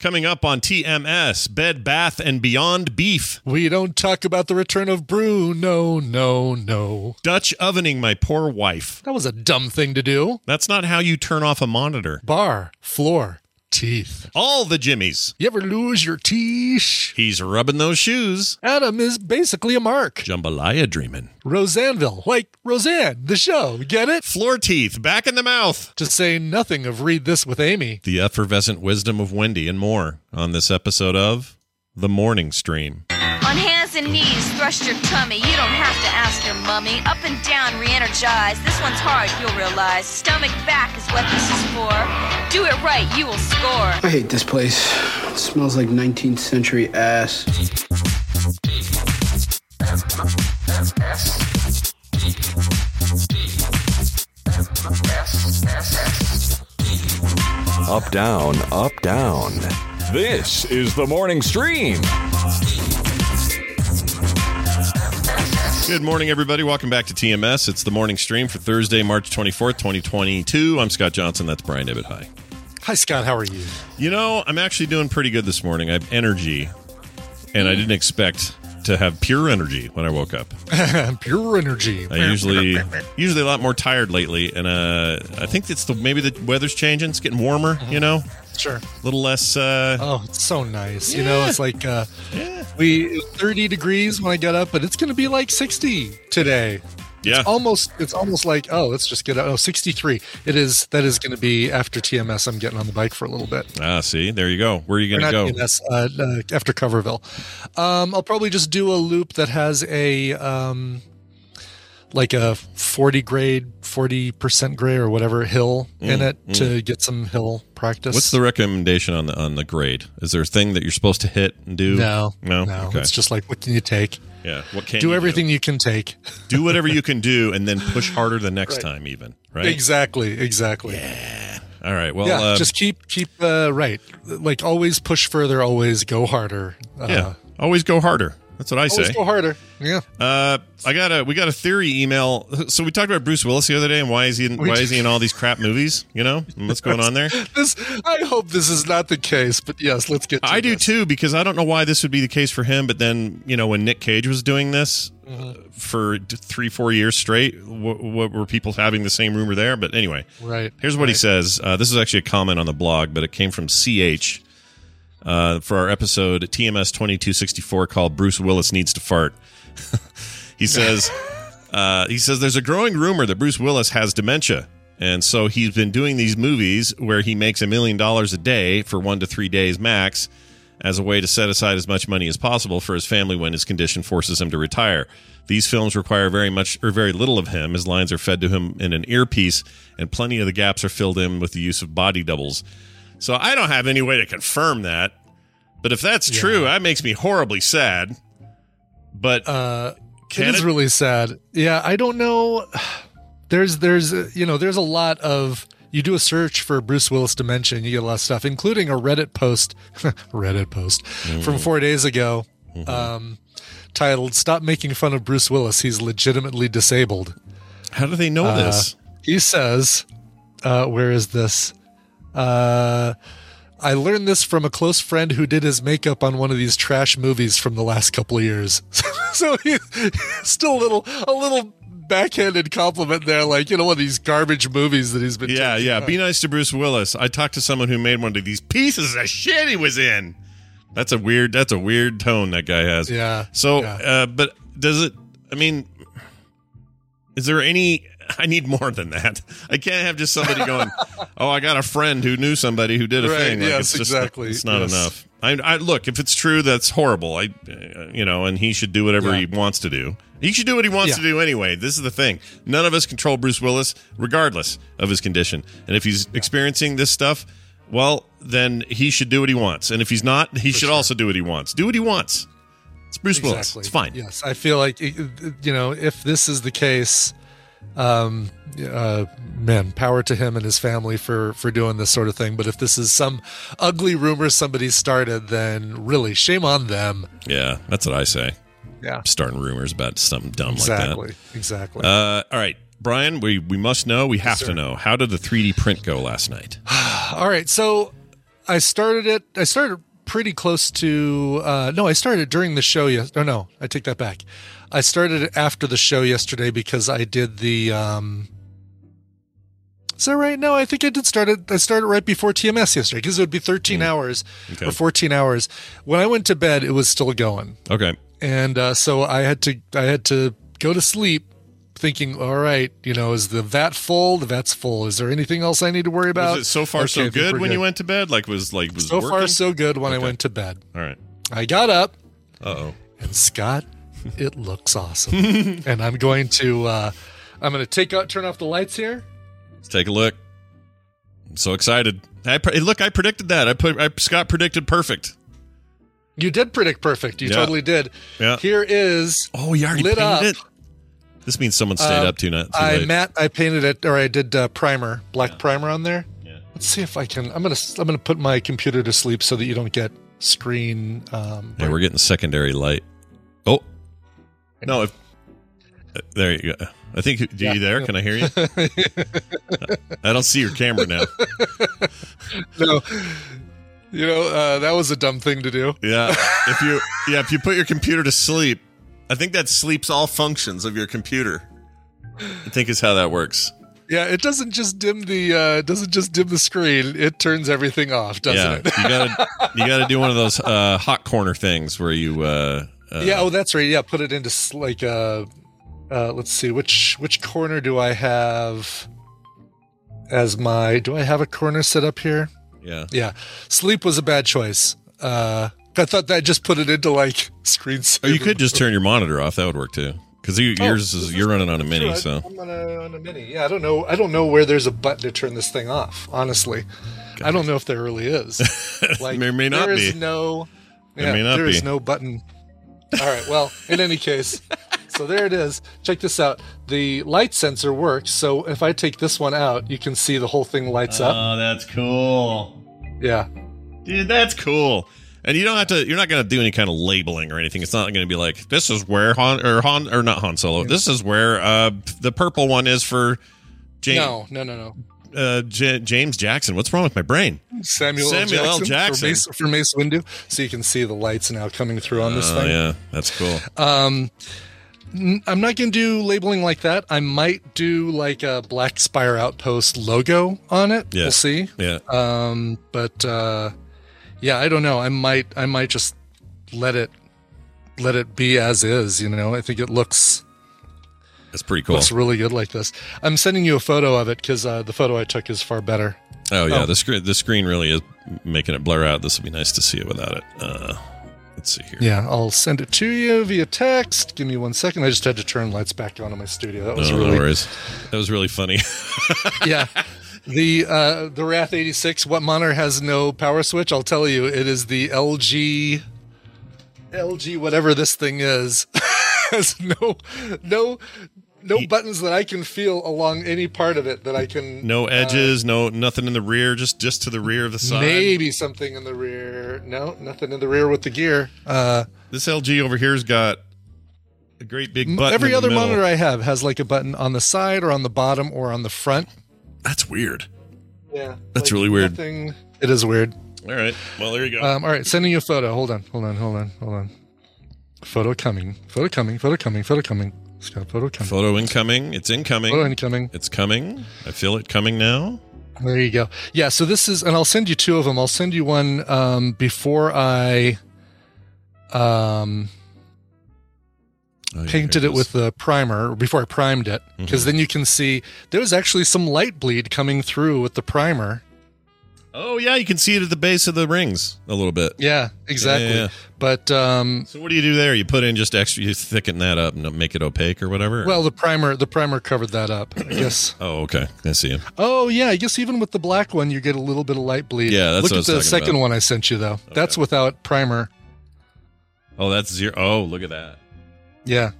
Coming up on TMS, Bed Bath and Beyond Beef. We don't talk about the return of Bruno. No, no, no. Dutch ovening my poor wife. That was a dumb thing to do. That's not how you turn off a monitor. Bar, floor, teeth. All the Jimmies. You ever lose your teeth? He's rubbing those shoes. Adam is basically a mark. Jambalaya dreaming. Roseanneville, like Roseanne, the show. Get it? Floor teeth, back in the mouth. To say nothing of Read This with Amy. The effervescent wisdom of Wendy and more on this episode of The Morning Stream. On hands and knees, thrust your tummy. You don't have to ask your mummy. Up and down, re-energize. This one's hard, you'll realize. Stomach back is what this is for. Do it right, you will score. I hate this place. It smells like 19th century ass. Up, down, up, down. This is the morning stream. Good morning, everybody. Welcome back to TMS. It's the morning stream for Thursday, March 24th, 2022. I'm Scott Johnson. That's Brian Ibbott. Hi. Hi, Scott. How are you? You know, I'm actually doing pretty good this morning. I have energy, and I didn't expect to have pure energy when I woke up. Pure energy. I usually usually a lot more tired lately, and uh, I think it's the maybe the weather's changing. It's getting warmer. You know, Sure. a little less. Uh, Oh, it's so nice. You know, it's like uh, yeah, we 30 degrees when I get up, but it's going to be like 60 today. yeah. Almost, it's almost like oh, let's just get out. Oh, 63. It is. That is going to be after TMS. I'm getting on the bike for a little bit. Ah, see, there you go. Where are you going to go? TMS, uh, uh, after Coverville. Um, I'll probably just do a loop that has a um, like a 40 grade, 40 percent gray or whatever hill in it to get some hill practice. Mm, What's the recommendation on the on the grade? Is there a thing that you're supposed to hit and do? no, no, no. Okay. It's just like what can you take? yeah. What can do you everything you can take. do whatever you can do, and then push harder the next Right. time, even right. Exactly, exactly. Yeah all right. Well, yeah, uh, just keep keep uh, right. Like always push further, always go harder. Uh, yeah. Always go harder. That's what I Always say. go harder. Yeah. Uh, I got a we got a theory email. So we talked about Bruce Willis the other day, and why is he in, why is he in all these crap movies? You know, what's going on there? This I hope this is not the case, but yes, let's get to I do too because I don't know why this would be the case for him. But then you know when Nick Cage was doing this uh, for three four years straight, what, what were people having the same rumor there? But anyway, Right. Here's what he says. Uh, this is actually a comment on the blog, but it came from CH uh, for our episode TMS 2264 called Bruce Willis Needs to Fart. he says, uh, he says there's a growing rumor that Bruce Willis has dementia. And so he's been doing these movies where he makes a million dollars a day for one to three days max as a way to set aside as much money as possible for his family when his condition forces him to retire. These films require very much or very little of him. His lines are fed to him in an earpiece, and plenty of the gaps are filled in with the use of body doubles. So I don't have any way to confirm that. But if that's true, that makes me horribly sad. But Uh, it is it- really sad. Yeah, I don't know. There's there's uh, you know there's a lot of you do a search for Bruce Willis dementia and you get a lot of stuff, including a Reddit post, Reddit post from four days ago, um, titled "Stop making fun of Bruce Willis. He's legitimately disabled." how do they know this? He says, uh, "Where is this?" Uh, I learned this from a close friend who did his makeup on one of these trash movies from the last couple of years. so he's still a little, a little backhanded compliment there, like you know one of these garbage movies that he's been. Yeah, yeah. Be nice to Bruce Willis. I talked to someone who made one of these pieces of shit he was in. That's a weird. That's a weird tone that guy has. Yeah, So, yeah. uh, but does it? I mean, is there any? I need more than that. I can't have just somebody going, "Oh, I got a friend who knew somebody who did a Right, thing." Like, yes, it's just, exactly, It's not yes. enough. I, I look if it's true, that's horrible. I, you know, and he should do whatever Yeah. he wants to do. He should do what he wants Yeah. to do anyway. This is the thing. None of us control Bruce Willis, regardless of his condition. And if he's experiencing this stuff, well, then he should do what he wants. And if he's not, he should also do what he wants. Do what he wants. It's Bruce Willis. It's fine. Yes, I feel like you know if this is the case, um, uh, man, power to him and his family for for doing this sort of thing. But if this is some ugly rumor somebody started, then really shame on them. Yeah, that's what I say. Yeah, Starting rumors about something dumb exactly, like that. exactly. that. Uh, all right, Brian, we, we must know. We have to know. How did the 3D print go last night? All right, so I started it. I started pretty close to. Uh, no, I started during the show. Yes. Oh no, I take that back. I started it after the show yesterday because I did the. Um, is that right? No, I think I did start it. I started right before TMS yesterday because it would be 13 hours Okay. or 14 hours. When I went to bed, it was still going, Okay. and uh, so I had to. I had to go to sleep. Thinking, all right, you know, is the vat full? The vat's full. Is there anything else I need to worry about? Was it so far Okay, so good when you went to bed? Like was like was so working? far so good when I went to bed. All right. I got up Uh oh. and Scott, it looks awesome. and I'm going to uh I'm going to take out turn off the lights here. Let's take a look. I'm so excited. I pre- look. I predicted that. I put. I, Scott predicted perfect. You did predict perfect. You Yeah. totally did. Yeah. Here is Oh, you already lit painted up. it. This means someone stayed Uh, up too, not too I late. matte I painted it or I did uh, primer, black primer on there. Yeah. Let's see if I can I'm going to I'm going to put my computer to sleep so that you don't get screen um yeah, we're getting secondary light. No! If, there you go. I think. Do Yeah. you there? Can I hear you? I don't see your camera now. no. You know, uh, that was a dumb thing to do. Yeah. If you yeah, if you put your computer to sleep, I think that sleeps all functions of your computer. I think is how that works. Yeah, it doesn't just dim the uh doesn't just dim the screen. It turns everything off, doesn't yeah. it? you gotta you gotta do one of those uh, hot corner things where you uh, uh yeah, oh that's right. Yeah, put it into like uh uh let's see which which corner do I have as my do I have a corner set up here? yeah. Yeah. Sleep was a bad choice. Uh I thought that just put it into like screen Or you could just turn your monitor off. That would work too. Because you, Oh, yours is is- you're running on a mini, I- so I'm on a, on a mini. Yeah, I don't know. I don't know where there's a button to turn this thing off. Honestly, I don't know if there really is. Like, There may not there is be. no. There yeah, may not there is be. no button. All right. Well, in any case, so there it is. Check this out. The light sensor works. So if I take this one out, you can see the whole thing lights up. Oh, that's cool. Yeah. Dude, that's cool. And you don't have to. You're not going to do any kind of labeling or anything. It's not going to be like this is where Han or Han or not Han Solo. This is where uh the purple one is for James No, no, no, no. Uh, J- James Jackson. What's wrong with my brain? Samuel, Samuel L. L. Jackson. for Mace, for Mace Windu, so you can see the lights now coming through on this Oh thing. yeah, that's cool. Um, I'm not going to do labeling like that. I might do like a Black Spire Outpost logo on it. Yeah. We'll see. Yeah, Um, but uh, yeah, I don't know. I might I might just let it let it be as is. You know, I think it looks that's pretty cool. looks really good like this. I'm sending you a photo of it because uh, the photo I took is far better. Oh yeah, Oh. the screen the screen really is making it blur out. This would be nice to see it without it. Uh, let's see here. Yeah, I'll send it to you via text. Give me one second. I just had to turn lights back on in my studio. That was No, no really worries. That was really funny. yeah. The uh, the Wrath 86 what monitor has no power switch? I'll tell you, it is the LG LG whatever this thing is. has no no no buttons that I can feel along any part of it that I can no edges, no nothing in the rear, just just to the rear of the side. maybe something in the rear. No, nothing in the rear with the gear. Uh This LG over here's got a great big button. every other middle. monitor I have has like a button on the side or on the bottom or on the front. That's weird. Yeah. That's really weird. Nothing, it is weird. All right. Well, there you go. Um, all right, sending you a photo. Hold on, hold on, hold on, hold on. Photo coming. Photo coming. Photo coming. Photo coming. Photo coming. Photo incoming. It's incoming. Photo incoming. It's coming. I feel it coming now. There you go. Yeah. So this is, and I'll send you two of them. I'll send you one um, before I um, Oh, yeah, painted it, it with the primer before I primed it, because then you can see there was actually some light bleed coming through with the primer. Oh yeah, you can see it at the base of the rings a little bit. Yeah, exactly. Yeah, yeah. But um, So what do you do there? You put in just extra, you thicken that up and make it opaque or whatever. well, the primer the primer covered that up. I guess. oh okay, I see. Oh yeah, I guess even with the black one, you get a little bit of light bleed. Yeah, that's look at the second about. one I sent you though. That's without primer. Oh, that's zero. Oh, look at that. Yeah,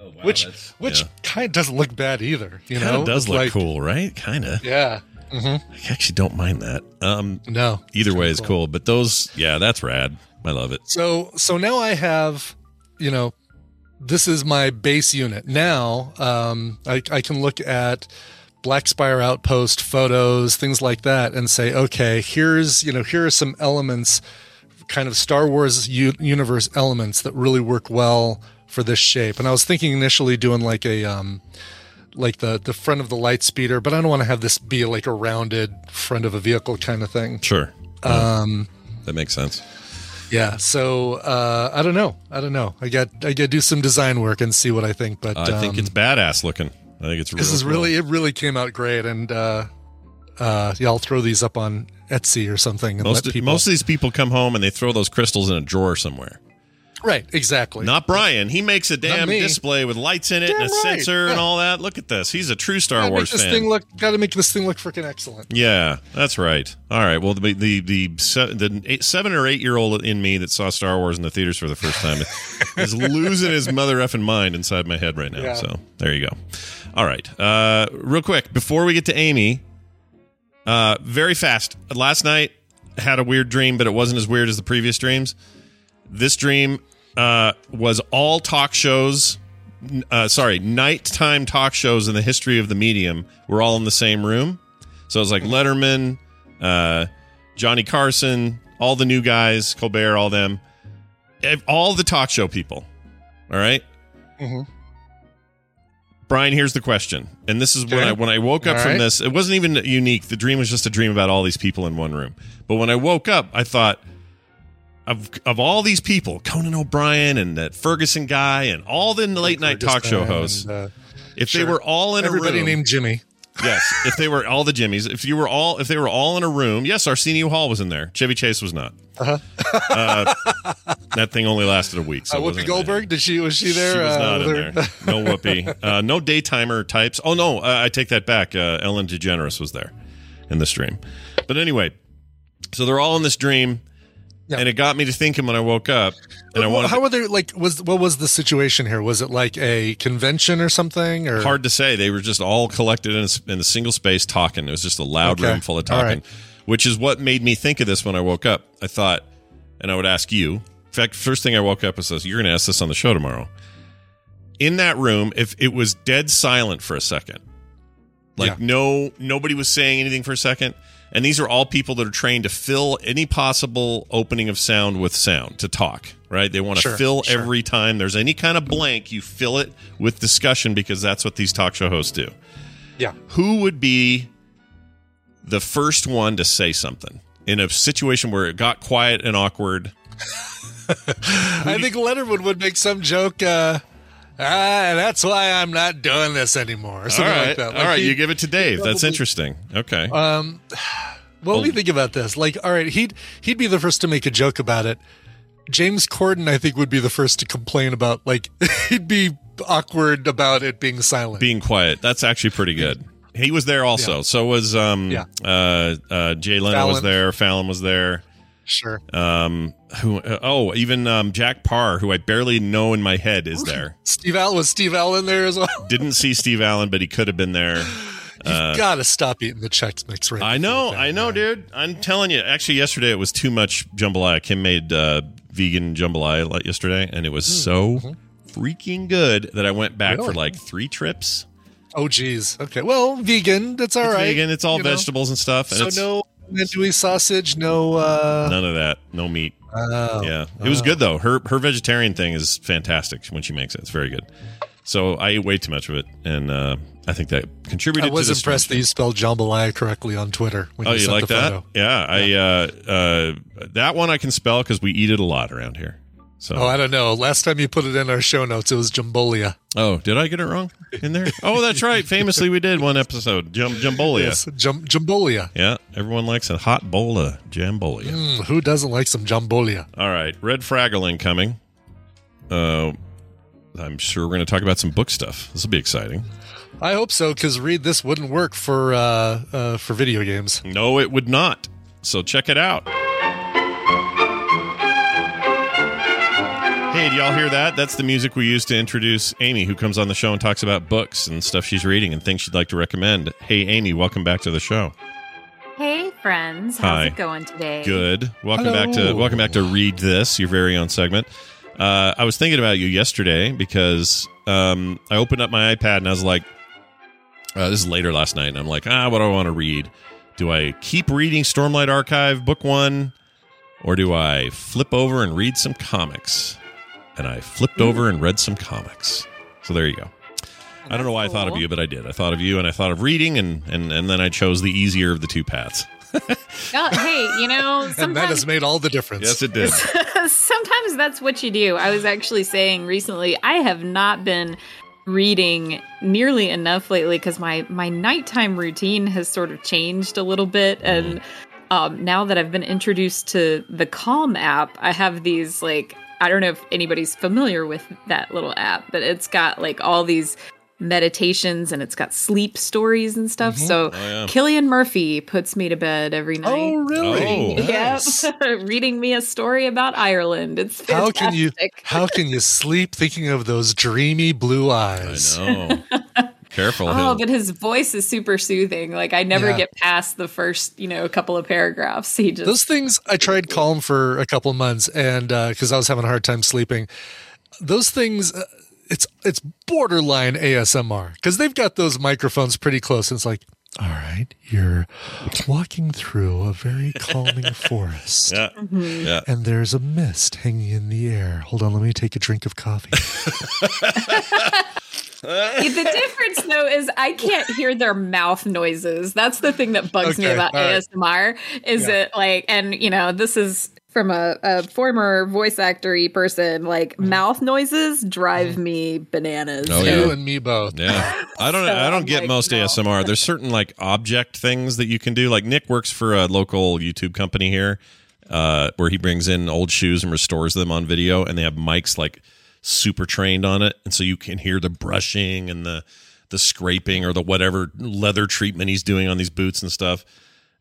Oh, wow, which which yeah. kind of doesn't look bad either. You Kinda know, does look like- cool, right? Kind of. Yeah. hmm I actually don't mind that. Um, No. either way kinda is cool, but those, yeah, that's rad. I love it. So so now I have, you know, this is my base unit. Now um, I, I can look at Black Spire Outpost photos, things like that, and say, okay, here's you know here are some elements, kind of Star Wars u- universe elements that really work well for this shape. And I was thinking initially doing like a um, like the the front of the light speeder, but I don't want to have this be like a rounded front of a vehicle kind of thing. Sure. Um, That makes sense. Yeah, so uh, I don't know. I don't know. I got I got to do some design work and see what I think. But I think um, it's badass looking. I think it's this is cool. really it. Really came out great, and uh, uh, yeah, I'll throw these up on Etsy or something and most people. most of these people come home and they throw those crystals in a drawer somewhere. Right, exactly. Not Brian. He makes a damn display with lights in it Damn and a right. sensor and all that. Look at this. He's a true Star gotta Wars make this fan. thing look. Got to make this thing look freaking excellent. Yeah, that's right. All right. Well, the the the, the eight, seven or eight year old in me that saw Star Wars in the theaters for the first time is losing his mother effing mind inside my head right now. Yeah. So there you go. All right. Uh, real quick before we get to Amy, uh, very fast. Last night had a weird dream, but it wasn't as weird as the previous dreams. This dream uh, was all talk shows. Uh, sorry, nighttime talk shows in the history of the medium were all in the same room. So it was like Letterman, uh, Johnny Carson, all the new guys, Colbert, all them, all the talk show people. All right? Mhm. Brian, here's the question, and this is when I when I woke up All from right. this. It wasn't even unique. The dream was just a dream about all these people in one room. But when I woke up, I thought of of all these people, Conan O'Brien and that Ferguson guy, and all the late night talk show hosts. and, uh, if they were all in everybody a room, named Jimmy. yes, if they were all the Jimmys, if you were all, if they were all in a room, yes, Arsenio Hall was in there. Chevy Chase was not. Uh, that thing only lasted a week. So Uh, Whoopi. Goldberg. Did she? Was she there? She was uh, not in there. No Whoopi. Uh, no daytimer types. Oh no, uh, I take that back. Uh, Ellen DeGeneres was there in the stream. But anyway, so they're all in this dream, Yeah. and it got me to thinking when I woke up, and I wanted. how were they like? Was what was the situation here? Was it like a convention or something? Or hard to say. They were just all collected in a, in a single space talking. It was just a loud Okay. room full of talking, right. which is what made me think of this when I woke up. I thought, and I would ask you. In fact, first thing I woke up was this: You're going to ask this on the show tomorrow. In that room, if it was dead silent for a second, like Yeah. no nobody was saying anything for a second, and these are all people that are trained to fill any possible opening of sound with sound to talk. Right? They want to Sure, fill sure. every time there's any kind of blank, you fill it with discussion because that's what these talk show hosts do. Yeah. Who would be the first one to say something in a situation where it got quiet and awkward? I think Letterman would make some joke. Uh, ah, that's why I'm not doing this anymore. Or All right, like that. Like right, he- you give it to Dave. That's interesting. Okay. Um, well, let me think about this. Like, all right, he'd he'd be the first to make a joke about it. James Corden, I think, would be the first to complain about. Like, he'd be awkward about it being silent. Being quiet. That's actually pretty good. He was there also. Yeah. So was um Yeah. uh uh Jay Leno was there, Fallon was there. Sure. Um who uh, oh, even um Jack Paar, who I barely know in my head is there. Steve Allen was Steve Allen there as well. Didn't see Steve Allen, but he could have been there. You've got to stop eating the Chex Mix right. I know, I know, man. dude. I'm telling you. Actually, yesterday it was too much jambalaya. Kim made uh, vegan jambalaya yesterday, and it was so freaking good that I went back for like three trips. Oh, geez. Okay. Well, vegan. That's all it's right. vegan. It's all you know. vegetables and stuff. And So no andouille sausage. No. uh none of that. No meat. oh, Yeah, it was good though. Her her vegetarian thing is fantastic when she makes it. It's very good. So I ate way too much of it, and uh, I think that contributed. I was impressed that you spelled jambalaya correctly on Twitter. When Oh, you, you sent like the that? photo. Yeah, I uh, uh, that one I can spell because we eat it a lot around here. So Oh, I don't know. Last time you put it in our show notes, it was jambolia. Oh, did I get it wrong in there? Oh, that's right. Famously, we did one episode, Jum- Jumbolia. Yes, jum- jambolia. Yeah, everyone likes a hot bowl of Jambolia. Mm, who doesn't like some jambolia? All right, Red Fraggle incoming. Uh, I'm sure we're going to talk about some book stuff. This will be exciting. I hope so, because read this wouldn't work for uh, uh, for video games. No, it would not. So check it out. Hey, do y'all hear that? That's the music we use to introduce Amy, who comes on the show and talks about books and stuff she's reading and things she'd like to recommend. Hey, Amy, welcome back to the show. Hey friends, how's Hi. it going today? Good. Welcome Hello. back to welcome back to Read This, your very own segment. Uh, I was thinking about you yesterday because um, I opened up my iPad and I was like, uh, this is later last night, and I'm like, ah, what do I want to read? Do I keep reading Stormlight Archive Book One, or do I flip over and read some comics? And I flipped over and read some comics. So there you go. I don't know why I thought of you, but I did. I thought of you, and I thought of reading, and and and then I chose the easier of the two paths. Oh, hey, you know, And that has made all the difference. Yes, it did. sometimes that's what you do. I was actually saying recently, I have not been reading nearly enough lately because my my nighttime routine has sort of changed a little bit and um, now that I've been introduced to the Calm app, I have these like I don't know if anybody's familiar with that little app, but it's got like all these meditations and it's got sleep stories and stuff. Mm-hmm. So oh, yeah. Cillian Murphy puts me to bed every oh, night. Oh, really? Oh. Nice. Yep. Reading me a story about Ireland. It's How fantastic. can you how can you sleep thinking of those dreamy blue eyes? I know. Careful. Oh, Hill. but his voice is super soothing. Like I never Yeah. get past the first, you know, a couple of paragraphs. He just Those things I tried Calm for a couple months, and because I was having a hard time sleeping, those things. Uh, it's it's borderline ASMR because they've got those microphones pretty close. And it's like, all right, you're walking through a very calming forest. yeah. Mm-hmm. Yeah. And there's a mist hanging in the air. Hold on, let me take a drink of coffee. the difference though is I can't hear their mouth noises. That's the thing that bugs me about all right. ASMR. Is Yeah. it like and you know, this is from a, a former voice actory person, like mouth noises drive me bananas. Oh, You yeah. and me both. Yeah, I don't. So I don't I'm get like, most no. ASMR. There's certain like object things that you can do. Like Nick works for a local YouTube company here, uh, where he brings in old shoes and restores them on video, and they have mics like super trained on it, and so you can hear the brushing and the the scraping or the whatever leather treatment he's doing on these boots and stuff,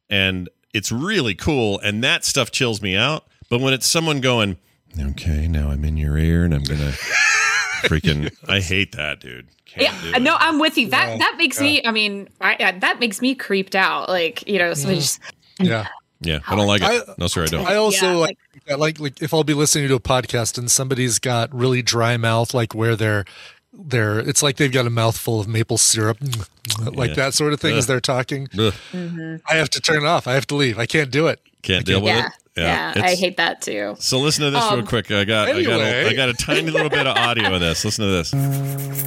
and it's really cool. And that stuff chills me out. But when it's someone going, okay, now I'm in your ear, and I'm gonna freaking, I hate that, dude. Can't Yeah, uh, no, I'm with you. That Yeah, that makes me. I mean, I, I, that makes me creeped out. Like you know, somebody mm. just Yeah. Yeah, I don't like it. I- no, sir, I don't. I also Yeah, like, I like like if I'll be listening to a podcast and somebody's got really dry mouth, like where they're they're it's like they've got a mouthful of maple syrup, like Yeah. that sort of thing as they're talking. Ugh, I have to turn it off. I have to leave. I can't do it. can't deal with yeah, it. yeah. I hate that too. So listen to this real Um, quick. I got, I got, a. I got a tiny little bit of audio of this. Listen to this.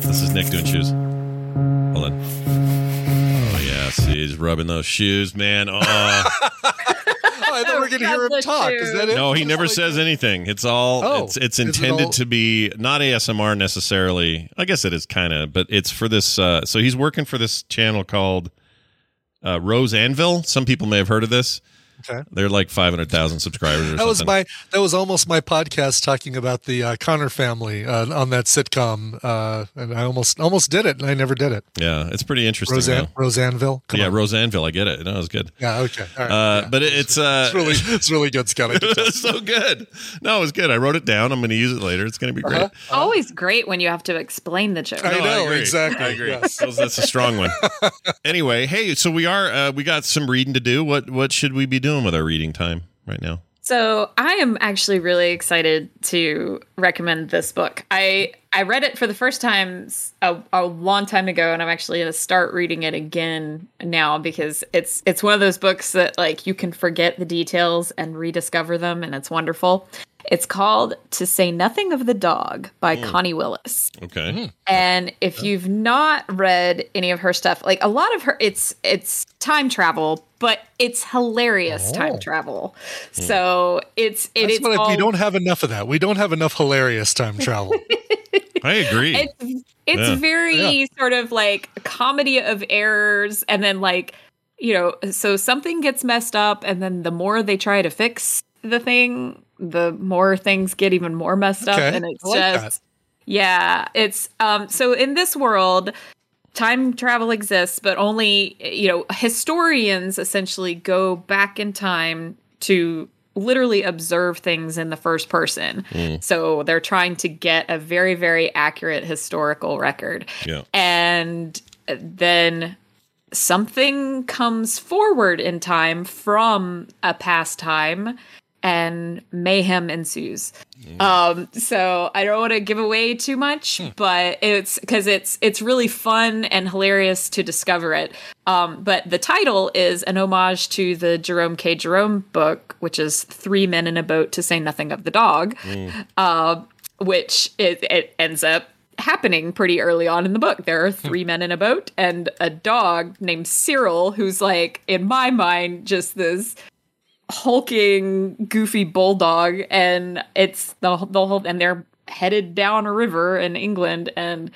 This is Nick doing shoes. Hold on. Oh yes, he's rubbing those shoes, man. Oh Oh, I thought we were going to hear him Got the talk. Is that it? no, he Just never like- says anything. It's all. Oh, it's it's is it intended all- to be not ASMR necessarily. I guess it is kind of, but it's for this. Uh, so he's working for this channel called uh, Rose Anvil. Some people may have heard of this. Okay. They're like five hundred thousand subscribers. Or That was my that was almost my podcast talking about the uh, Conner family uh, on that sitcom, uh, and I almost almost did it, and I never did it. Yeah, it's pretty interesting. Roseanne though. Roseanneville. Come yeah, on. Roseanneville. I get it. No, it was good. yeah. Okay. All right. Uh, yeah. But it, it's uh, it's really it's really good, Scott. I can tell. it's so good. No, it was good. I wrote it down. I'm going to use it later. It's going to be great. Uh-huh. Always great when you have to explain the joke. I No, know, agree. exactly, I agree. yes. That was- That's a strong one. anyway, hey, so we are uh, we got some reading to do. What what should we be doing with our reading time right now? So I am actually really excited to recommend this book. I I read it for the first time a, a long time ago, and I'm actually going to start reading it again now because it's it's one of those books that like you can forget the details and rediscover them, and it's wonderful. It's called To Say Nothing of the Dog by Hmm. Connie Willis. Okay. And if you've not read any of her stuff, like a lot of her it's it's time travel, but it's hilarious time travel. So it's it That's is what I- all, we don't have enough of that. We don't have enough hilarious time travel. I agree. it's it's Yeah. very sort of like a comedy of errors and then like you know so something gets messed up and then the more they try to fix the thing the more things get even more messed up and it's like just that. yeah it's um so in this world time travel exists but only you know historians essentially go back in time to literally observe things in the first person so they're trying to get a very very accurate historical record yeah. and then something comes forward in time from a past time and mayhem ensues. Um so i don't want to give away too much but it's because it's it's really fun and hilarious to discover it. Um but the title is an homage to the jerome k. Jerome book which is three men in a boat to say nothing of the dog uh, which it, it ends up happening pretty early on in the book. There are three men in a boat and a dog named Cyril, who's like, in my mind, just this hulking, goofy bulldog, and it's the the whole, and they're headed down a river in England, and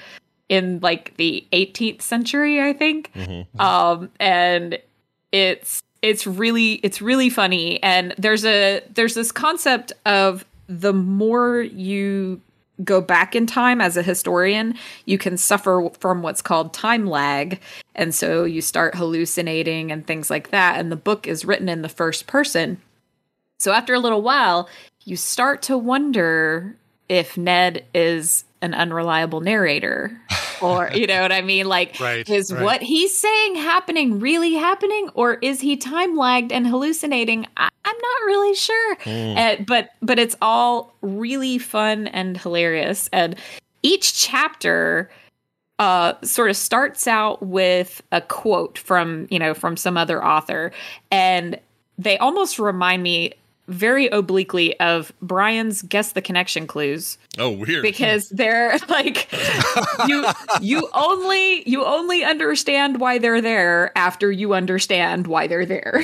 in like the 18th century, I think, um, and it's it's really it's really funny, and there's a there's this concept of the more you go back in time as a historian, you can suffer from what's called time lag. And so you start hallucinating and things like that. And the book is written in the first person. So after a little while, you start to wonder if Ned is an unreliable narrator. Or, you know what I mean? Like, Right, is right. what he's saying happening really happening? Or is he time lagged and hallucinating? I- I'm not really sure. Uh, but but it's all really fun and hilarious. And each chapter uh, sort of starts out with a quote from you know from some other author, and they almost remind me very obliquely of Brian's guess the connection clues Oh, weird. because they're like you you only you only understand why they're there after you understand why they're there.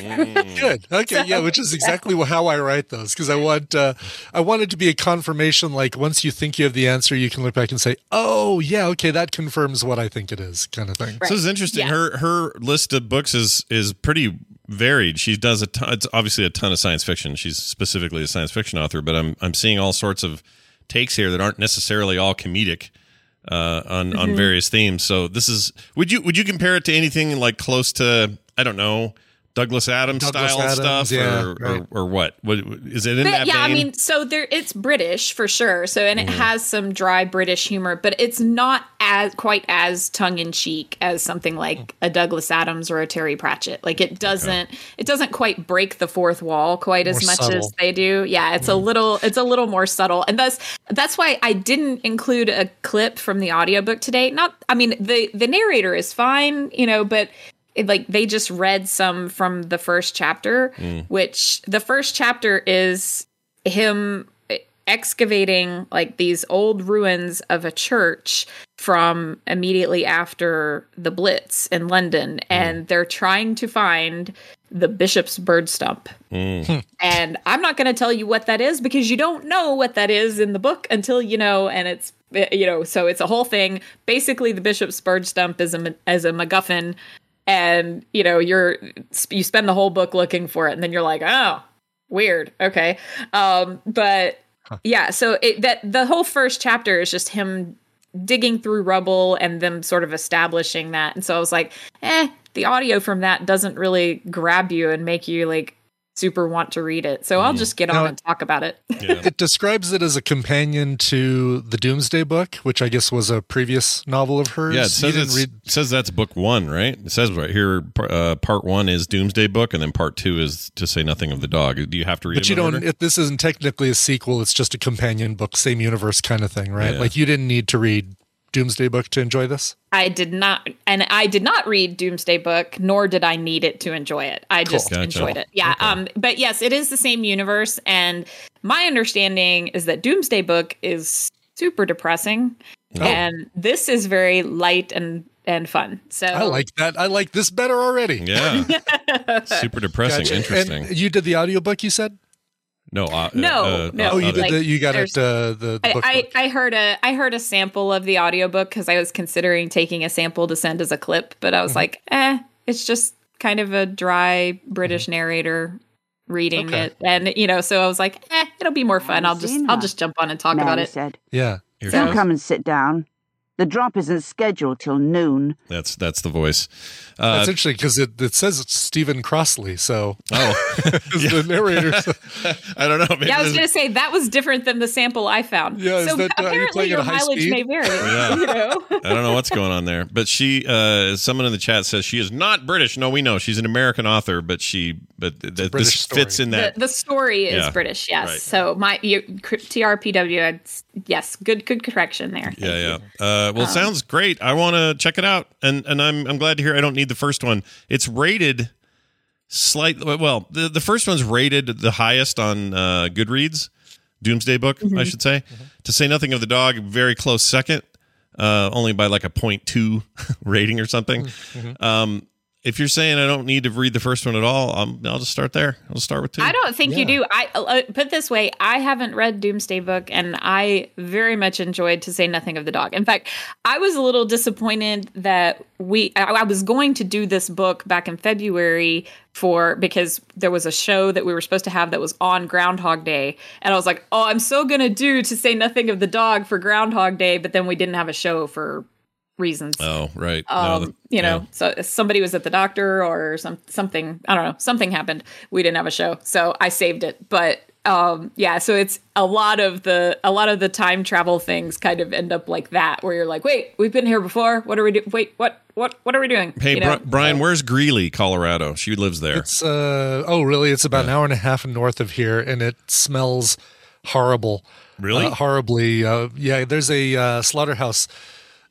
Good. Okay. Yeah, which is exactly wh- how I write those because I want uh, I want it to be a confirmation. Like once you think you have the answer, you can look back and say, "Oh, yeah, okay, that confirms what I think it is," kind of thing. So this is interesting. Yeah. Her her list of books is is pretty varied. She does a ton, it's obviously a ton of science fiction. She's specifically a science fiction author, but I'm I'm seeing all sorts of takes here that aren't necessarily all comedic uh, on on Mm-hmm. various themes. So this is would you would you compare it to anything like close to I don't know Douglas Adams Douglas style Adams, stuff yeah, or, right. or or what? What is it in But that yeah, I mean, so there it's British for sure. So and it has some dry British humor, but it's not as quite as tongue in cheek as something like a Douglas Adams or a Terry Pratchett. Like it doesn't it doesn't quite break the fourth wall quite as More much as they do. Yeah, it's a hmm. little it's a little more subtle. And thus that's why I didn't include a clip from the audiobook today. Not I mean the the narrator is fine, you know, but it, like they just read some from the first chapter, mm. which the first chapter is him excavating like these old ruins of a church from immediately after the Blitz in London, mm. and they're trying to find the bishop's bird stump. Mm. Hmm. And I'm not going to tell you what that is because you don't know what that is in the book until you know, and it's eh, you know, so it's a whole thing. Basically, the bishop's bird stump is a as a MacGuffin, and you know, you're you spend the whole book looking for it, and then you're like, oh, weird, okay, um, but yeah, so it, that the whole first chapter is just him digging through rubble and them sort of establishing that, and so I was like, eh, the audio from that doesn't really grab you and make you like super want to read it. So I'll just get on and talk about it. It describes it as a companion to the Doomsday Book, which I guess was a previous novel of hers. Yeah, it says, it's, read. it says that's book one, right? It says right here, uh, part one is Doomsday Book, and then part two is To Say Nothing of the Dog. Do you have to read it? But you don't. order? If this isn't technically a sequel, it's just a companion book, same universe kind of thing, right? Yeah. Like you didn't need to read Doomsday Book to enjoy this? I did not, and I did not read Doomsday Book, nor did I need it to enjoy it. I just Gotcha. enjoyed it. Yeah. Um. But yes, it is the same universe, and my understanding is that Doomsday Book is super depressing, Oh. and this is very light and and fun. So I like that. I like this better already. Yeah. Super depressing. Gotcha. Interesting. And you did the audiobook, you said? No. Uh, No, uh, no. uh, Oh, you did like, the, you got it, uh, the, the book. I, book. I, I heard a I heard a sample of the audiobook because I was considering taking a sample to send as a clip, but I was Mm-hmm. like, eh, it's just kind of a dry British narrator reading Mm-hmm. Okay. it, and you know, so I was like, eh, it'll be more fun. I'll just I'll just jump on and talk about Mary it. said. yeah. You're- come and sit down. The drop isn't scheduled till noon. That's that's the voice. Uh, That's interesting because it, it says it's Steven Crossley. So oh, is the narrator. I don't know. Maybe Yeah, I was going to say that was different than the sample I found. Yeah, so that, uh, you apparently playing your mileage speed? may vary. Yeah. You know. I don't know what's going on there, but she, uh, someone in the chat says she is not British. No, we know she's an American author, but she, but th- th- this story. fits in the, that. the story is Yeah. British, yes. Right. So my you, TRPW, it's- yes, good good correction there. Thank yeah, you. yeah. Uh, well, sounds great. I want to check it out, and and I'm I'm glad to hear. I don't need the first one. It's rated slightly. Well, the the first one's rated the highest on uh, Goodreads, Doomsday Book, I should say. To say nothing of the dog, very close second, uh, only by like a 0.2 rating or something. Um, if you're saying I don't need to read the first one at all, I'm, I'll just start there. I'll start with two. I don't think you do. I uh, put this way: I haven't read Doomsday Book, and I very much enjoyed To Say Nothing of the Dog. In fact, I was a little disappointed that we. I, I was going to do this book back in February for because there was a show that we were supposed to have that was on Groundhog Day, and I was like, "Oh, I'm so gonna do To Say Nothing of the Dog for Groundhog Day," but then we didn't have a show for reasons. Oh, right. No, um, the- you know, yeah. so somebody was at the doctor or some something. I don't know. Something happened. We didn't have a show, so I saved it. But um, yeah, so it's a lot of the a lot of the time travel things kind of end up like that, where you're like, wait, we've been here before. What are we doing? Wait, what? What? What are we doing? Hey, You know? Bri- Brian, where's Greeley, Colorado? She lives there. It's uh oh really? It's about an hour and a half north of here, and it smells horrible. Really? Uh, horribly. Uh, yeah. There's a uh, slaughterhouse.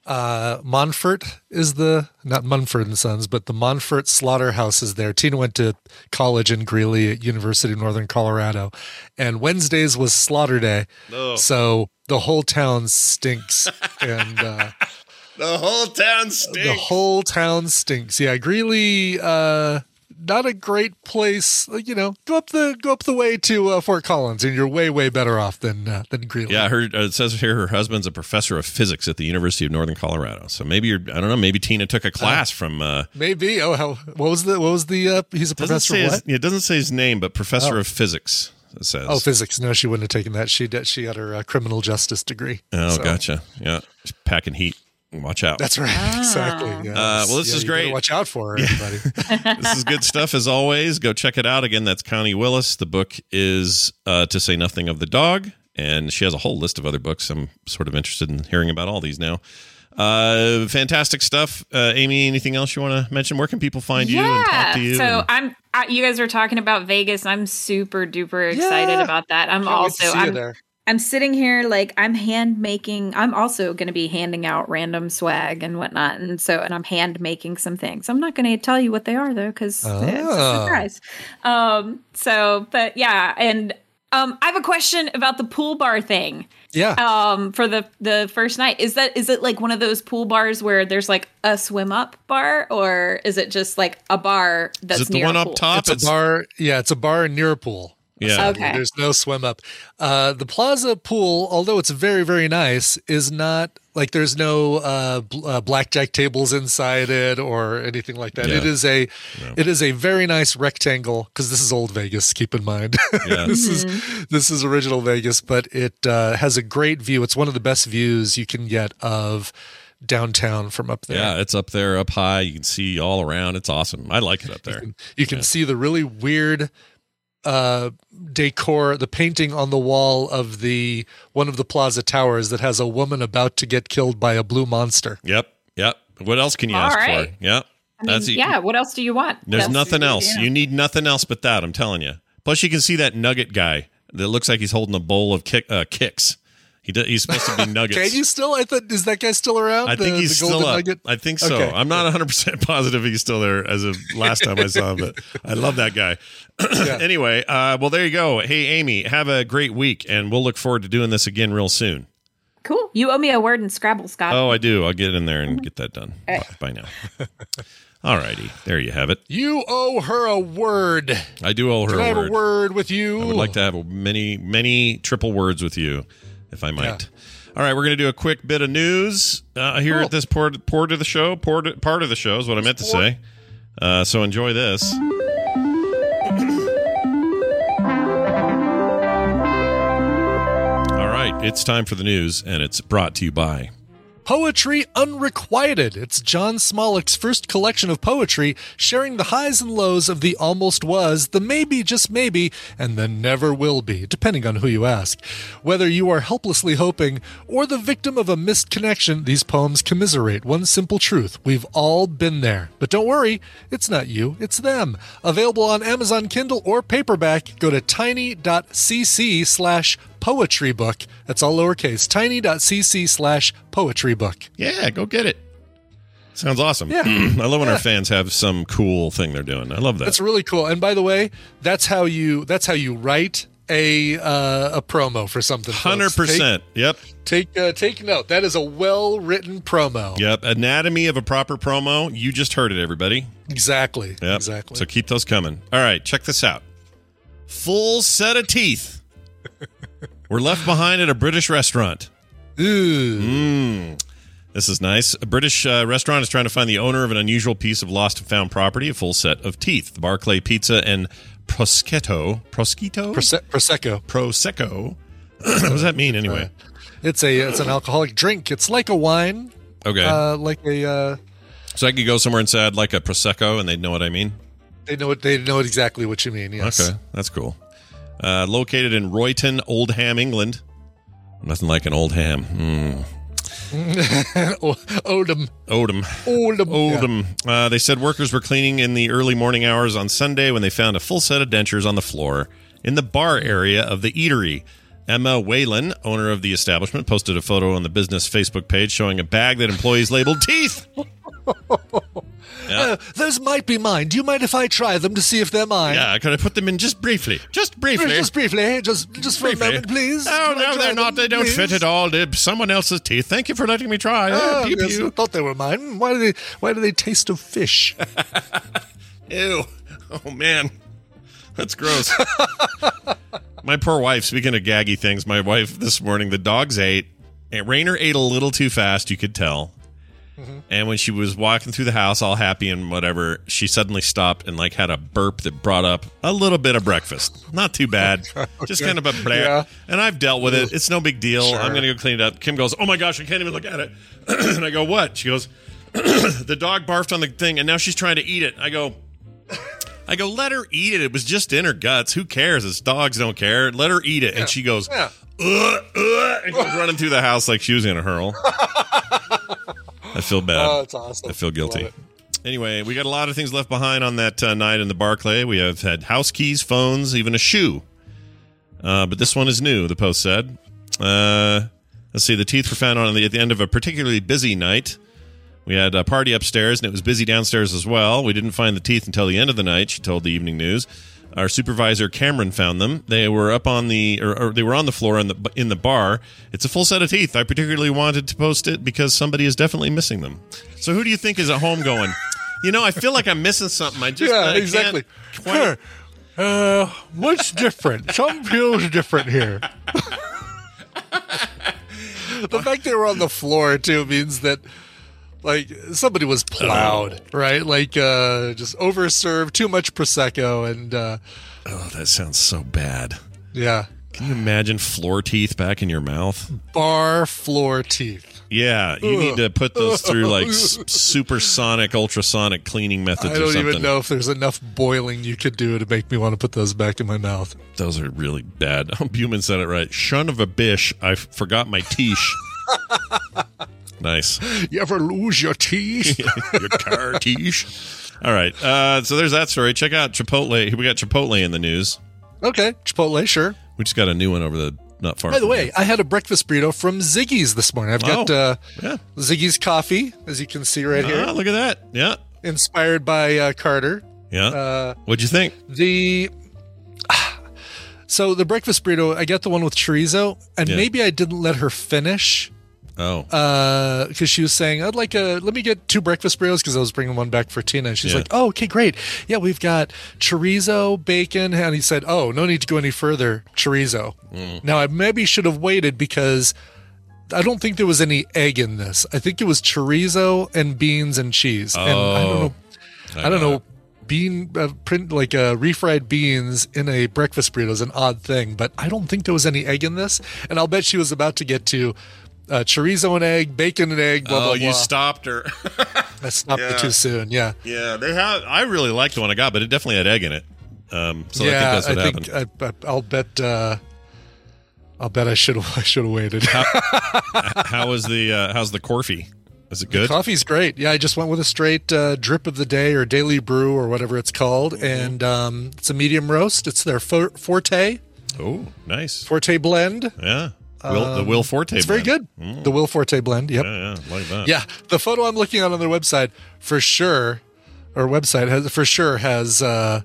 Uh, Monfort is the not Mumford and Sons, but the Monfort Slaughterhouse is there. Tina went to college in Greeley at University of Northern Colorado, and Wednesdays was Slaughter Day, so the whole town stinks, and uh, the whole town stinks. the whole town stinks. Yeah, Greeley, uh, not a great place. You know, go up the go up the way to uh, Fort Collins, and you're way way better off than uh, than Greeley. Yeah, her uh, it says here her husband's a professor of physics at the University of Northern Colorado. So maybe you're I don't know, maybe Tina took a class from uh maybe. Oh, how what was the what was the? Uh, he's a professor his, what? it doesn't say his name, but professor Oh. of physics. It says. Oh, physics. No, she wouldn't have taken that. She did, she got her uh, criminal justice degree. Oh, So, gotcha. Yeah. Just packing heat. Watch out. That's right. Exactly. Yeah. Uh, well, this Yeah, is great. Watch out for her, everybody. this is good stuff as always. Go check it out. Again, that's Connie Willis. The book is uh, To Say Nothing of the Dog, and she has a whole list of other books. I'm sort of interested in hearing about all these now. Uh, fantastic stuff. Uh, Amy, anything else you want to mention? Where can people find you and talk to you? So and- I'm. I, you guys were talking about Vegas. I'm super duper excited Yeah. about that. I'm Can't wait to also. see I'm, there. I'm sitting here like I'm hand making. I'm also going to be handing out random swag and whatnot, and so and I'm hand making some things. I'm not going to tell you what they are though, because it's a Oh. surprise. Um. So, but yeah, and um, I have a question about the pool bar thing. Yeah. Um, for the the first night, is that is it like one of those pool bars where there's like a swim up bar, or is it just like a bar that's is it the near one a up pool? top? it's a bar. Yeah, it's a bar near a pool. Yeah. Okay. There's no swim up. Uh, the Plaza pool, although it's very, very nice, is not like there's no uh, bl- uh, blackjack tables inside it or anything like that. Yeah. It is a, it is a very nice rectangle because this is old Vegas. Keep in mind, Yeah. this is this is original Vegas, but it uh, has a great view. It's one of the best views you can get of downtown from up there. Yeah, it's up there, up high. You can see all around. It's awesome. I like it up there. You can see the really weird uh decor the painting on the wall of the one of the plaza towers that has a woman about to get killed by a blue monster Yep. Yep. What else can you All ask right. for? Yep. I mean, That's yeah. What else do you want? There's That's- nothing else. yeah. You need nothing else but that. I'm telling you. Plus, you can see that nugget guy that looks like he's holding a bowl of kick, uh, kicks. He do, he's supposed to be Nuggets. Can you still? I thought is that guy still around? I think The- he's the still up. Nugget? I think so. Okay. I'm not 100 percent positive he's still there as of last time I saw him, but I love that guy. anyway, uh, well, there you go. Hey, Amy, have a great week, and we'll look forward to doing this again real soon. Cool. You owe me a word in Scrabble, Scott. Oh, I do. I'll get in there and get that done by, by now. All righty, there you have it. You owe her a word. I do owe her Can I a have word. a word with you? I would like to have many, many triple words with you, if I might. All right, we're going to do a quick bit of news uh, here Cool. at this port, port of the show. Port, part of the show is what I meant to say. Uh, so enjoy this. All right, it's time for the news, and it's brought to you by. Poetry Unrequited. It's John Smollick's first collection of poetry, sharing the highs and lows of the almost was, the maybe, just maybe, and the never will be, depending on who you ask. Whether you are helplessly hoping or the victim of a missed connection, these poems commiserate one simple truth. We've all been there. But don't worry, it's not you, it's them. Available on Amazon Kindle or paperback. Go to tiny.cc slash poetry book. That's all lowercase. Tiny.cc slash poetry book. Yeah, go get it. Sounds awesome. Yeah. I love when Yeah. our fans have some cool thing they're doing. I love that. That's really cool. And by the way, that's how you that's how you write a uh, a promo for something. Hundred percent. Yep. Take uh, take note. That is a well written promo. Yep. Anatomy of a proper promo. You just heard it, everybody. Exactly. Yep. Exactly. So keep those coming. All right, check this out. Full set of teeth were left behind at a British restaurant. Ooh. Mm. This is nice. A British uh, restaurant is trying to find the owner of an unusual piece of lost and found property, a full set of teeth. The Barclay Pizza and Proschetto. Proschetto? Prose- prosecco. Prosecco. what does that mean anyway? It's a it's an alcoholic drink. It's like a wine. Okay. Uh, like a uh, so I could go somewhere and say I'd like a Prosecco and they'd know what I mean? they know what they know exactly what you mean. Yes. Okay, that's cool. Uh, located in Royton, Oldham, England. Nothing like an old ham. Mm. Odom. Odom. Odom. Oldham. Uh, they said workers were cleaning in the early morning hours on Sunday when they found a full set of dentures on the floor in the bar area of the eatery. Emma Whalen, owner of the establishment, posted a photo on the business Facebook page showing a bag that employees labeled teeth. Uh, those might be mine. Do you mind if I try them to see if they're mine? Yeah, can I put them in just briefly? Just briefly. Just briefly, just just for Briefly. a moment, please. Oh, Can I no, try they're not. They don't please? fit at all. They're someone else's teeth. Thank you for letting me try. Oh, Uh, pew, yes, pew. I thought they were mine. Why do they? Why do they taste of fish? Ew. Oh, man. That's gross. my poor wife, speaking of gaggy things, my wife this morning, the dogs ate. And Rainer ate a little too fast, you could tell. Mm-hmm. And when she was walking through the house all happy and whatever, she suddenly stopped and like had a burp that brought up a little bit of breakfast. Not too bad. Just kind of a bleh. Yeah. And I've dealt with it. It's no big deal. Sure. I'm going to go clean it up. Kim goes, Oh my gosh, I can't even look at it. and I go, What? She goes, The dog barfed on the thing and now she's trying to eat it. I go, I go, let her eat it. It was just in her guts. Who cares? It's dogs don't care. Let her eat it. And she goes, Yeah. "Ugh, ugh," and goes running through the house like she was in a hurl. I feel bad. Oh, that's awesome. I feel guilty. Anyway, we got a lot of things left behind on that uh, night in the Barclay. We have had house keys, phones, even a shoe. Uh, but this one is new, the Post said. Uh, let's see, the teeth were found on the, at the end of a particularly busy night. We had a party upstairs, and it was busy downstairs as well. We didn't find the teeth until the end of the night, she told the Evening News. Our supervisor Cameron found them. They were up on the, or, or they were on the floor in the in the bar. It's a full set of teeth. I particularly wanted to post it because somebody is definitely missing them. So who do you think is at home going? You know, I feel like I'm missing something. I just yeah, I exactly. quite- Uh, what's different? Something feels different here. the fact they were on the floor too means that like somebody was plowed, right? Like uh just overserved, too much prosecco, and uh Oh, that sounds so bad. yeah, Can you imagine floor teeth back in your mouth? bar floor teeth. Yeah, you need to put those through like supersonic, ultrasonic cleaning methods I don't even know if there's enough boiling you could do to make me want to put those back in my mouth. Those are really bad. Oh, Buman said it right. Shun of a bish. I forgot my tiche. nice. You ever lose your teeth? your car tiche. All right. Uh, so there's that story. Check out Chipotle. We got Chipotle in the news. okay, Chipotle, sure. We just got a new one over the not far. By the way, here. I had a breakfast burrito from Ziggy's this morning. I've got Oh, uh, yeah. Ziggy's coffee, as you can see right Ah, here, look at that. Yeah, inspired by uh, Carter. yeah. Uh, What'd you think? the so the breakfast burrito, I got the one with chorizo, and Yeah. maybe I didn't let her finish Oh, because she was saying, "I'd like a let me get two breakfast burritos because I was bringing one back for Tina." And she's Yeah. like, "Oh, okay, great. Yeah, we've got chorizo, bacon." And he said, "Oh, no need to go any further. Chorizo." Mm. Now I maybe should have waited because I don't think there was any egg in this. I think it was chorizo and beans and cheese. and I don't Oh. know. I, don't know. Bean uh, print like uh, refried beans in a breakfast burrito is an odd thing, but I don't think there was any egg in this. And I'll bet she was about to get to uh, chorizo and egg, bacon and egg. Blah oh, blah you blah. stopped her. I stopped Yeah. it too soon. Yeah, yeah, they have. I really liked the one I got, but it definitely had egg in it. Um, so I yeah. think that's what I happened. think I, I, I'll bet. Uh, I'll bet I should have. I should have waited. How was the uh, how's the Corfy? Is it good? Coffee's great. Yeah, I just went with a straight uh, drip of the day or daily brew or whatever it's called, Mm-hmm. and um, it's a medium roast. It's their for- forte Oh, nice. forte blend. Yeah, Will, the Will Forte. Um, It's very blend. good. The Will Forte blend. Yep. Yeah, yeah, like that. Yeah, the photo I'm looking at on their website for sure, or website has for sure has uh,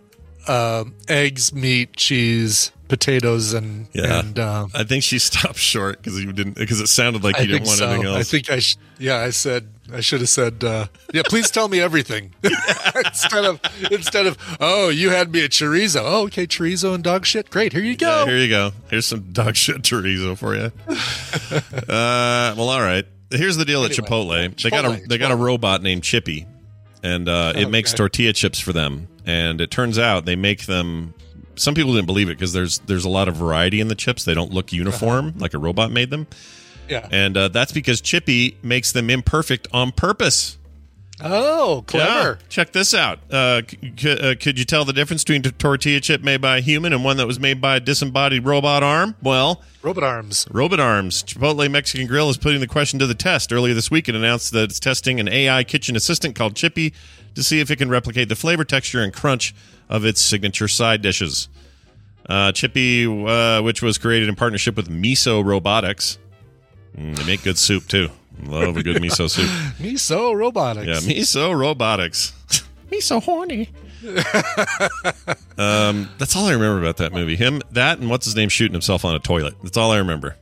uh, eggs, meat, cheese, potatoes, and Yeah. and um, I think she stopped short because you didn't because it sounded like I you didn't want so. anything else. I think I sh- yeah I said I should have said uh, yeah please tell me everything instead of instead of oh you had me at chorizo oh okay chorizo and dog shit great here you go Yeah, here you go. Here's some dog shit chorizo for you. uh, well, all right. Here's the deal at Anyway, Chipotle. They got a Chipotle, they got a robot named Chippy, and uh, it makes Okay. tortilla chips for them. And it turns out they make them. Some people didn't believe it because there's there's a lot of variety in the chips. They don't look uniform Uh-huh. like a robot made them, yeah and uh, that's because Chippy makes them imperfect on purpose. oh clever Yeah. Check this out. Uh, c- c- uh, could you tell the difference between a tortilla chip made by a human and one that was made by a disembodied robot arm? Well, robot arms Robot Arms. Chipotle Mexican Grill is putting the question to the test. Earlier this week, it announced that it's testing an AI kitchen assistant called Chippy to see if it can replicate the flavor, texture, and crunch of its signature side dishes. Uh, Chippy, uh, which was created in partnership with Miso Robotics, Mm, they make good soup too. Love a good miso soup. miso robotics Yeah, Miso Robotics. Me so horny. um, that's all I remember about that movie. Him, that, and what's his name shooting himself on a toilet. That's all I remember.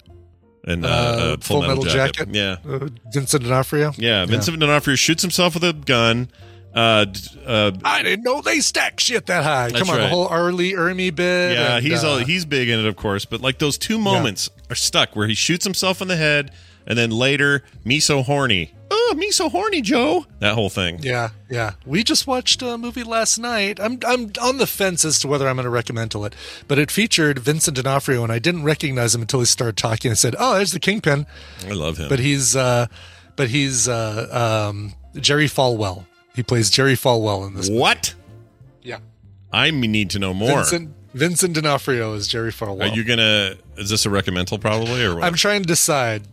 And uh, Uh, uh, Full, Metal, Jacket. Yeah, Uh, Vincent D'Onofrio yeah. Vincent D'Onofrio shoots himself with a gun. Uh, uh, I didn't know they stack shit that high. Come on, right. the whole R. Lee Ermey bit. yeah, and, he's uh, all, he's big in it, of course. But like those two moments are stuck where he shoots himself in the head, and then later, me so horny. Oh, me so horny, Joe. That whole thing. Yeah, yeah. We just watched a movie last night. I'm I'm on the fence as to whether I'm going to recommend it, but it featured Vincent D'Onofrio, and I didn't recognize him until he started talking. I said, "Oh, there's the Kingpin," I love him. but he's uh, but he's uh, um, Jerry Falwell. He plays Jerry Falwell in this. what? Yeah, I need to know more. Vincent Vincent D'Onofrio is Jerry Falwell. Are you gonna? Is this a recommendal probably or what? I'm trying to decide.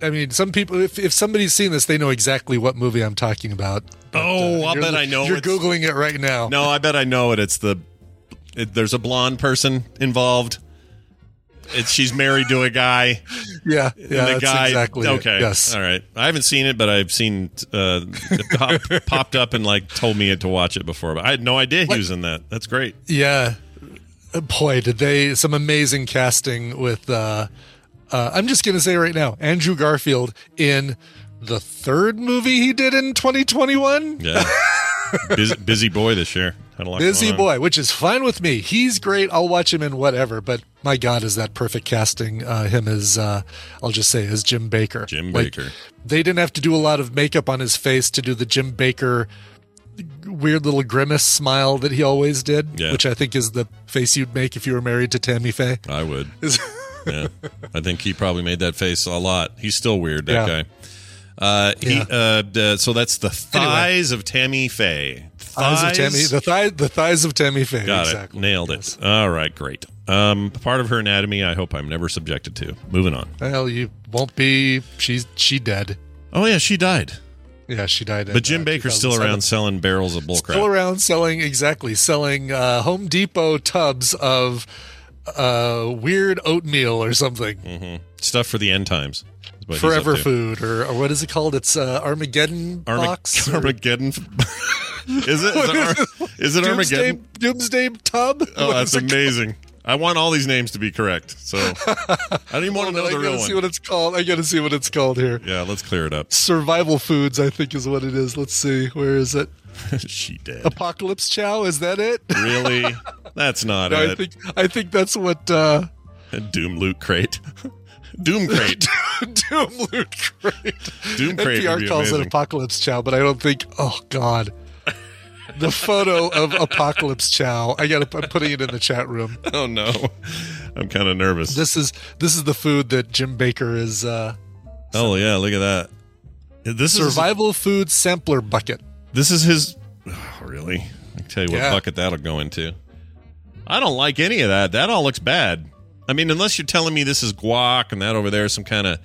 I mean, some people, if, if somebody's seen this, they know exactly what movie I'm talking about. But, uh, Oh, I'll bet I know You're googling it right now. no, I bet I know it. It's the. It, there's a blonde person involved. It's she's married to a guy. Yeah, yeah, the that's guy. exactly. it. okay. Yes. All right. I haven't seen it, but I've seen uh, it pop, popped up and like told me to watch it before. But I had no idea he was in that. That's great. Yeah. Uh, Boy, did they some amazing casting with uh uh I'm just going to say right now, Andrew Garfield in the third movie he did in 2021. Yeah. busy, busy boy this year. Had a lot Busy boy, which is fine with me. He's great. I'll watch him in whatever, but my god, is that perfect casting uh him as uh I'll just say as Jim Bakker. Jim Like, Bakker. They didn't have to do a lot of makeup on his face to do the Jim Bakker weird little grimace smile that he always did, Yeah. which I think is the face you'd make if you were married to Tammy Faye. I would. Yeah, I think he probably made that face a lot. He's still weird, that Yeah. guy. Uh, he, Yeah. uh, d- so that's the thighs of Tammy Faye. Thighs of Tammy, the thigh, the thighs of Tammy Faye. Got exactly. it. Nailed Yes. it. All right, great. Um, part of her anatomy, I hope I'm never subjected to. Moving on. Well, you won't be. She's she dead. Oh yeah, she died. Yeah, she died. But Jim uh, Bakker's still around selling barrels of bullcrap. Still around selling exactly selling uh, Home Depot tubs of uh, weird oatmeal or something. Mm-hmm. Stuff for the end times. is what he's Forever food, or, or what is it called? It's uh, Armageddon Arma- box. Armageddon. is it? Is it, Ar- is it Doomsday, Armageddon? Doomsday tub. Oh, What that's called? amazing. I want all these names to be correct. So I don't even want to know I the gotta real see what it's called. I gotta see what it's called here. Yeah, let's clear it up. Survival foods, I think, is what it is. Let's see. Where is it? she did. Apocalypse Chow. Is that it? Really? That's not No, I think I think that's what uh, Doom loot crate. Doom crate. Doom Loot Crate. Doom crate NPR calls amazing. it Apocalypse Chow, but I don't think. Oh God, the photo of Apocalypse Chow. I got. I'm putting it in the chat room. oh no, I'm kind of nervous. This is this is the food that Jim Bakker is. Uh, oh yeah, look at that. This is survival food sampler bucket. This is his. Oh, really? I can tell you what Yeah. bucket that'll go into. I don't like any of that. That all looks bad. I mean, unless you're telling me this is guac and that over there is some kind of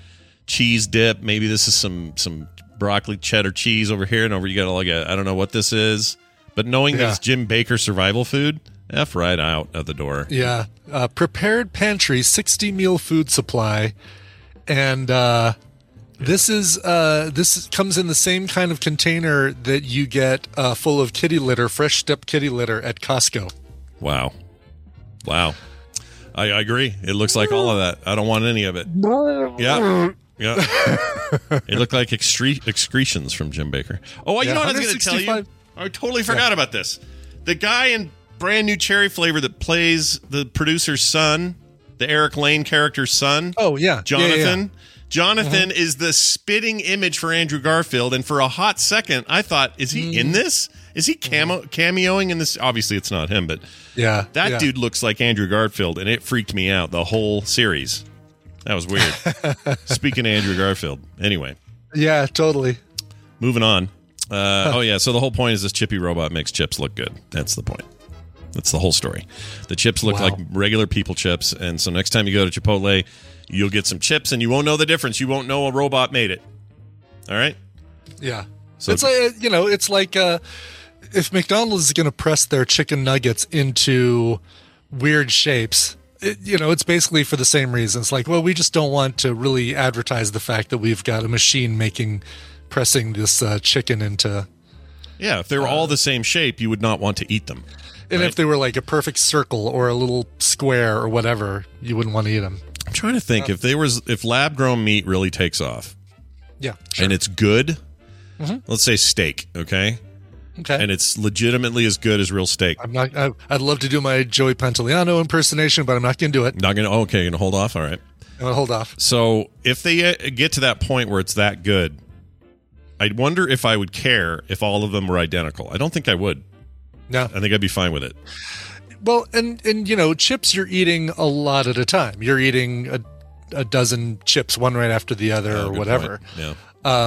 cheese dip. Maybe this is some some broccoli cheddar cheese over here, and over you got like a I don't know what this is. But knowing that it's Jim Bakker survival food, f right out of the door. Yeah, uh, prepared pantry, sixty meal food supply, and uh, this is uh, this comes in the same kind of container that you get uh, full of kitty litter, fresh step kitty litter at Costco. Wow, wow. I, I agree. It looks like all of that. I don't want any of it. Yeah. Yeah. it looked like excre- excretions from Jim Bakker. Oh, you Yeah, know what I was going to tell you? 165 I totally forgot about this. The guy in brand new cherry flavor that plays the producer's son, the Eric Lange character's son, Oh yeah, Jonathan. Yeah, yeah, yeah. Uh-huh. Jonathan is the spitting image for Andrew Garfield, and for a hot second, I thought, is he in mm-hmm. this? Is he camo- cameoing in this? Obviously, it's not him, but Yeah, that yeah. dude looks like Andrew Garfield, and it freaked me out the whole series. That was weird. Speaking of Andrew Garfield, anyway, Yeah, totally. moving on. Uh, oh yeah, so the whole point is this chippy robot makes chips look good. That's the point. That's the whole story. The chips look Wow. like regular people chips, and so next time you go to Chipotle, you'll get some chips, and you won't know the difference. You won't know a robot made it. All right. Yeah. So- it's like you know, it's like uh, if McDonald's is going to press their chicken nuggets into weird shapes. It, you know, it's basically for the same reason. It's like, well, we just don't want to really advertise the fact that we've got a machine making pressing this uh, chicken into. Yeah, if they were all the same shape, you would not want to eat them. And Right. if they were like a perfect circle or a little square or whatever, you wouldn't want to eat them. I'm trying to think if there was if lab grown meat really takes off Yeah. and it's good. Mhm. Let's say steak, okay, Okay. and it's legitimately as good as real steak. I'm not. I, I'd love to do my Joey Pantoliano impersonation, but I'm not going to do it. Not gonna. Okay, gonna hold off. All right. I'm going to hold off. So if they uh, get to that point where it's that good, I wonder if I would care if all of them were identical. I don't think I would. No. I think I'd be fine with it. Well, and and you know, chips you're eating a lot at a time. You're eating a, a dozen chips, one right after the other, Oh, or whatever. point. Yeah.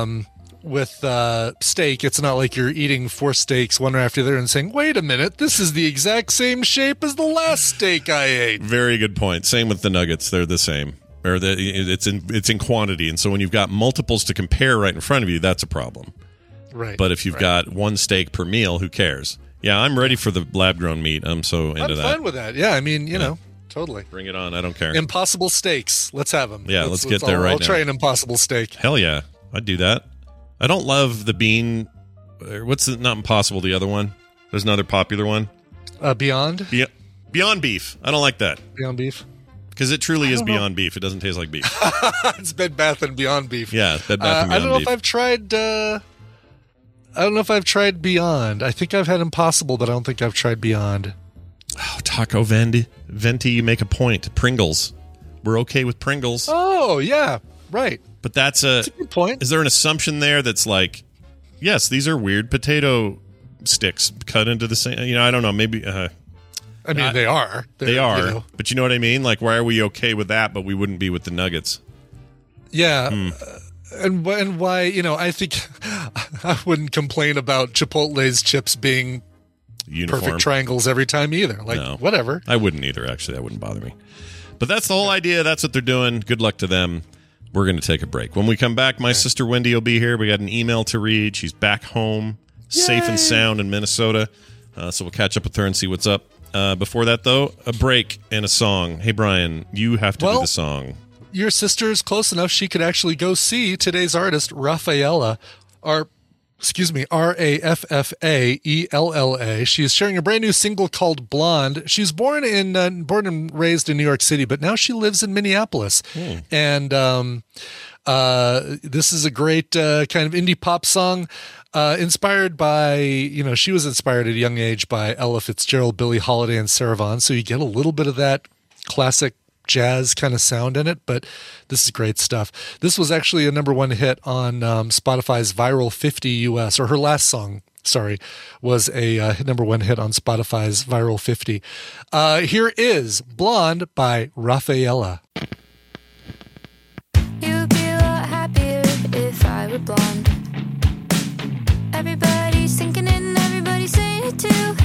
Um, with uh, steak, it's not like you're eating four steaks one after the other and saying, "Wait a minute, this is the exact same shape as the last steak I ate." Very good point. Same with the nuggets; they're the same, or the, it's in it's in quantity. And so when you've got multiples to compare right in front of you, that's a problem. Right. But if you've right. got one steak per meal, who cares? Yeah, I'm ready for the lab grown meat. I'm so into that. I'm fine with that. Yeah, I mean, you know, totally. Bring it on. I don't care. Impossible steaks. Let's have them. Yeah, let's get there I'll, right I'll now. try an impossible steak. Hell yeah, I'd do that. I don't love the bean. What's the not impossible? The other one. There's another popular one. Uh, Beyond, Be- Beyond beef. I don't like that Beyond Beef. because it truly is know. beyond beef. It doesn't taste like beef. it's Bed Bath and Beyond Beef. yeah, Bed Bath Uh, and I don't know beef. if I've tried. Uh, I don't know if I've tried Beyond. I think I've had Impossible, but I don't think I've tried Beyond. oh, Taco Venti, Venti, you make a point. Pringles. We're okay with Pringles, Oh yeah, right. But that's a. That's a good point. Is there an assumption there that's like, yes, these are weird potato sticks cut into the same? You know, I don't know. Maybe uh, I mean, I- they are. They're, they are, you know, but you know what I mean. Like, why are we okay with that, but we wouldn't be with the nuggets? yeah. Hmm. uh, and and why? You know, I think I wouldn't complain about Chipotle's chips being Uniform. perfect triangles every time either. Like No. whatever. I wouldn't either. Actually, that wouldn't bother me. But that's the whole idea. That's what they're doing. Good luck to them. We're going to take a break. When we come back, my sister Wendy will be here. We got an email to read. She's back home, safe and sound in Minnesota. Uh, so we'll catch up with her and see what's up. Uh, before that, though, a break and a song. Hey, Brian, you have to do the song. Your sister is close enough she could actually go see today's artist, Raffaella, or excuse me, R A F F A E L L A. She is sharing a brand new single called "Blonde." She's born in uh, born and raised in New York City, but now she lives in Minneapolis, and um, uh, this is a great uh, kind of indie pop song. Uh, inspired by, you know, she was inspired at a young age by Ella Fitzgerald, Billie Holiday, and Sarah Vaughan. So you get a little bit of that classic jazz kind of sound in it, but this is great stuff. This was actually a number one hit on um, Spotify's Viral 50 US, or her last song, sorry, was a uh, number one hit on Spotify's Viral 50. Uh, here is Blonde by Raffaella. You'd be a lot happier if I were blonde. Everybody's thinking it and everybody's saying it too.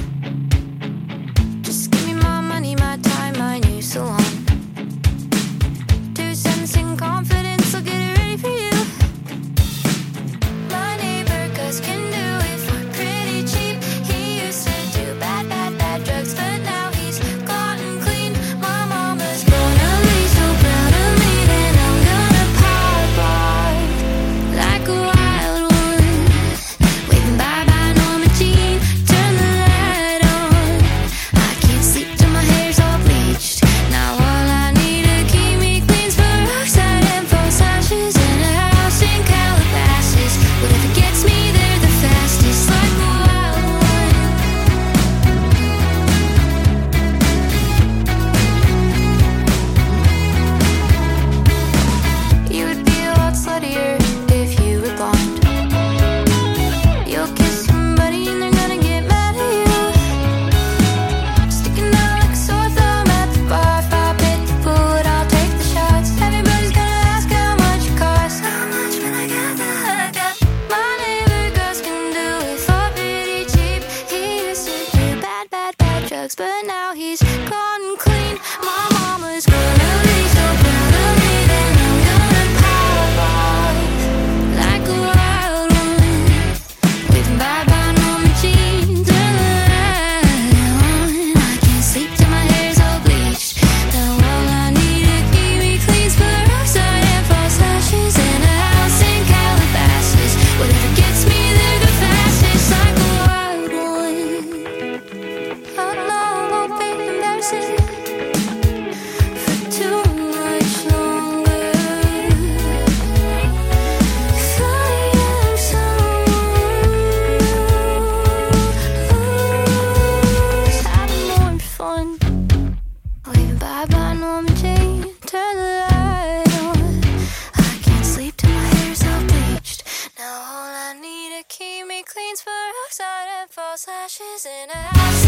Peroxide and false lashes and a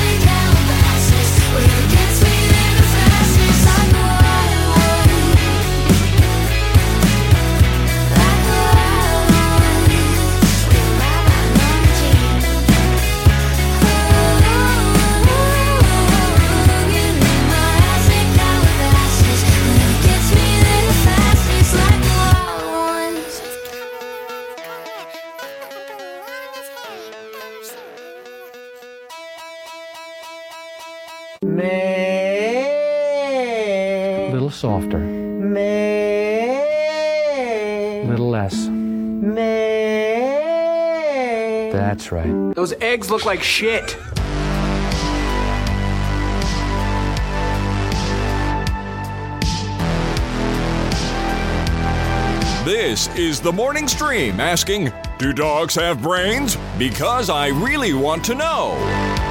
That's right. Those eggs look like shit. This is the morning stream asking, Do dogs have brains? Because I really want to know.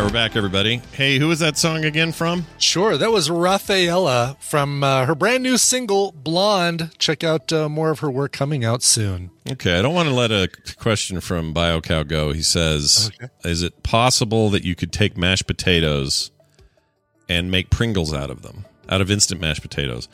Right, we're back, everybody. Hey, who was that song again from? Sure, that was Raffaella from uh, her brand new single "Blonde." Check out uh, more of her work coming out soon. Okay, I don't want to let a question from BioCow go. He says, "Is it possible that you could take mashed potatoes and make Pringles out of them, out of instant mashed potatoes?"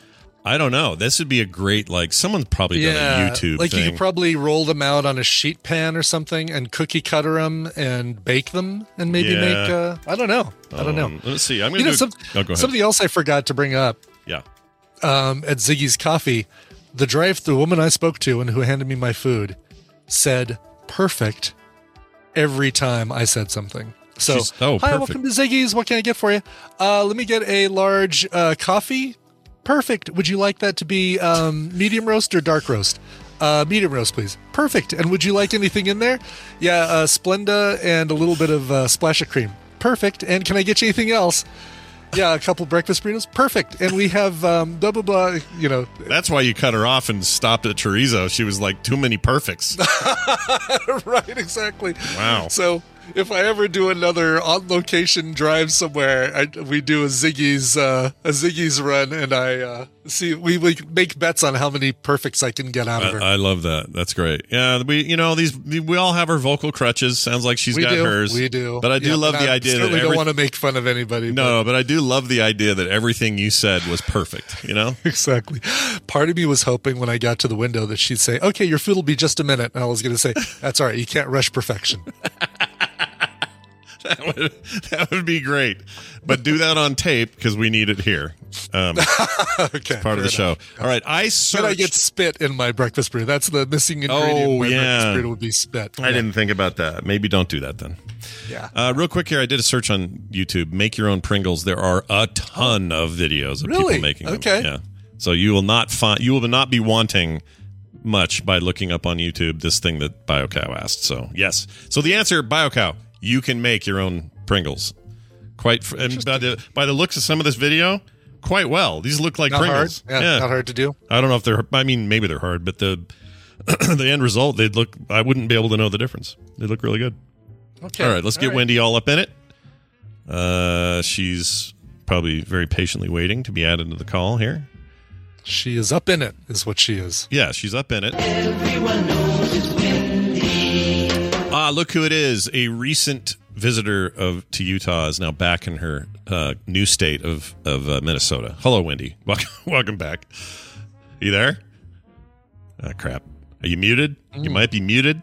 I don't know. This would be a great like. Someone's probably done a YouTube like thing. you could probably roll them out on a sheet pan or something and cookie cutter them and bake them and maybe Yeah. make. Uh, I don't know. I don't know. Um, let's see. I'm You gonna know, do. some, oh, go ahead. something else I forgot to bring up. Yeah. um, at Ziggy's Coffee, the drive the woman I spoke to and who handed me my food said perfect every time I said something. So, oh, hi, welcome to Ziggy's. What can I get for you? Uh, let me get a large uh, coffee. Perfect. Would you like that to be um, medium roast or dark roast? Uh, medium roast, please. Perfect. And would you like anything in there? Yeah, uh, Splenda and a little bit of uh, splash of cream. Perfect. And can I get you anything else? Yeah, a couple breakfast burritos. Perfect. And we have um, blah blah blah. You know, That's why you cut her off and stopped at chorizo. She was like too many perfects. right, exactly. Wow. So if I ever do another on location drive somewhere, I, we do a Ziggy's uh, a Ziggy's run, and I uh, see we, we make bets on how many perfects I can get out of her. I, I love that. That's great. Yeah, we you know these we all have our vocal crutches. Sounds like she's we got do, hers. we do. But I do Yeah, love the I idea that every, don't want to make fun of anybody. no, but I do love the idea that everything you said was perfect. You know, exactly. Part of me was hoping when I got to the window that she'd say, "Okay, your food will be just a minute," and I was going to say, "That's all right. You can't rush perfection." that would that would be great. But do that on tape because we need it here. Um, okay, part of the show. All right, I Then searched. I get spit in my breakfast burrito. That's the missing ingredient. Oh, my yeah. breakfast burrito would be spit. I didn't think about that. Maybe don't do that then. Yeah. Uh, real quick here, I did a search on YouTube. Make your own Pringles. There are a ton of videos of Really? people making them. Okay. Yeah. So you will not find. You will not be wanting much by looking up on YouTube this thing that BioCow asked. So yes. So the answer, BioCow, you can make your own Pringles. Quite fr- and by the by the looks of some of this video, quite well. These look like Not Pringles. hard. Yeah, not hard to do. I don't know if they're. I mean, maybe they're hard, but the the end result, they'd look. I wouldn't be able to know the difference. They look really good. Okay. All right, let's All get right. Wendy all up in it. Uh, she's probably very patiently waiting to be added to the call here. She is up in it, is what she is. Yeah, she's up in it. Ah, look who it is! A recent visitor of to Utah is now back in her uh, new state of of uh, Minnesota. Hello, Wendy. Welcome, welcome back. You there? Ah, crap. Are you muted? You might be muted.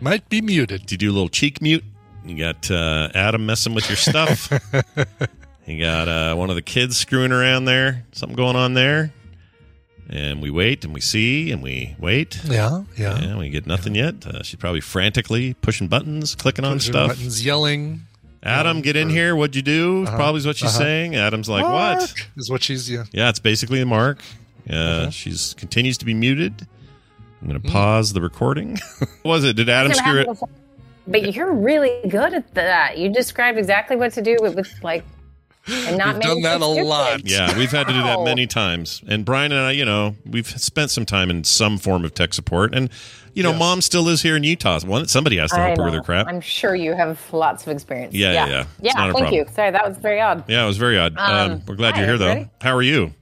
Might be muted. Do you do a little cheek mute? You got uh, Adam messing with your stuff. you got uh, one of the kids screwing around there. Something going on there. And we wait and we see and we wait. Yeah, yeah. And we get nothing yet. Uh, she's probably frantically pushing buttons, clicking on Pushing stuff. buttons, yelling. Adam, get in here. What'd you do? Uh-huh. Probably is what she's Uh-huh. saying. Adam's like, what? Mark Is what she's yeah. Yeah, it's basically the mark. Uh, Uh-huh. She's continues to be muted. I'm going to Hmm. pause the recording. what was it? Did Adam screw it? But you're really good at that. You described exactly what to do with, with like, and not We've done that a lot. Yeah, we've had to do that many times. And Brian and I, you know, we've spent some time in some form of tech support. And, you know, mom still is here in Utah. One, somebody has to help her with her crap. I'm sure you have lots of experience. Yeah, yeah, yeah. It's not a thank problem. you. Sorry, that was very odd. yeah, it was very odd. Um, Um, we're glad hi, you're here, though. everybody. How are you?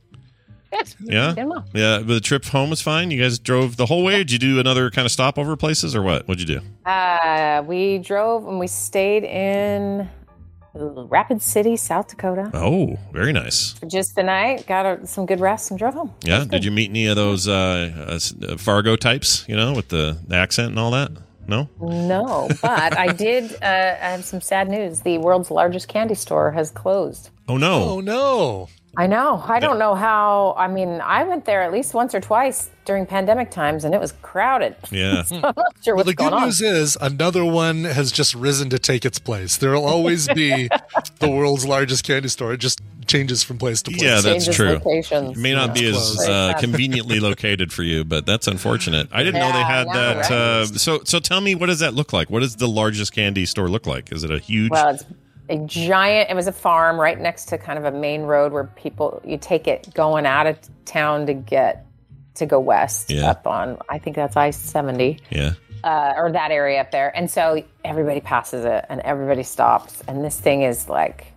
Good. Yeah? Well. Yeah, but the trip home was fine. You guys drove the whole way? Did you do another kind of stopover places or what? What'd you do? Uh, we drove and we stayed in Rapid City, South Dakota, Oh, very nice. for just the night. Got a, some good rest and drove home. Yeah. Did you meet any of those uh, uh, uh, Fargo types, you know, with the, the accent and all that? No? No, but I did. Uh, I have some sad news. The world's largest candy store has closed. Oh, no. Oh no. I know. I don't know how. I mean, I went there at least once or twice during pandemic times, and it was crowded. Yeah. I'm not sure Well, what's the going good on. news is another one has just risen to take its place. There will always be the world's largest candy store. It just changes from place to place. Yeah, that's Changes true. locations. It may not be as uh, conveniently located for you, but that's unfortunate. I didn't know they had I that. right? Uh, so, so tell me, what does that look like? What does the largest candy store look like? Is it a huge? Well, it's a giant. It was a farm right next to kind of a main road where people you take it going out of town to get to go west Yeah. up on. I think that's I seventy. yeah. uh, or that area up there. And so everybody passes it and everybody stops. And this thing is like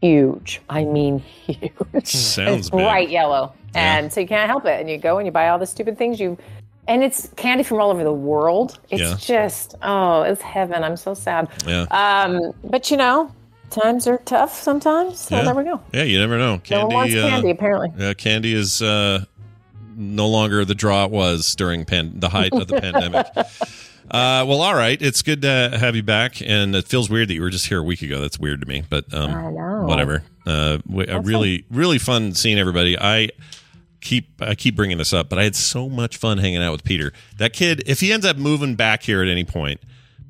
huge. I mean, huge. Sounds bright yellow. Yeah. And so you can't help it. And you go and you buy all the stupid things you. And it's candy from all over the world. It's Yeah. just, oh, it's heaven. I'm so sad. Yeah. Um, but you know, times are tough sometimes. So yeah. there we go. Yeah, you never know. No Candy. one wants uh, candy, apparently. Yeah, candy is uh, no longer the draw it was during pan- the height of the pandemic. Uh, well, all right. It's good to have you back, and it feels weird that you were just here a week ago. That's weird to me, but um, I know. whatever. Uh, we, uh, really, really fun seeing everybody. I keep I keep bringing this up, but I had so much fun hanging out with Peter. That kid, if he ends up moving back here at any point,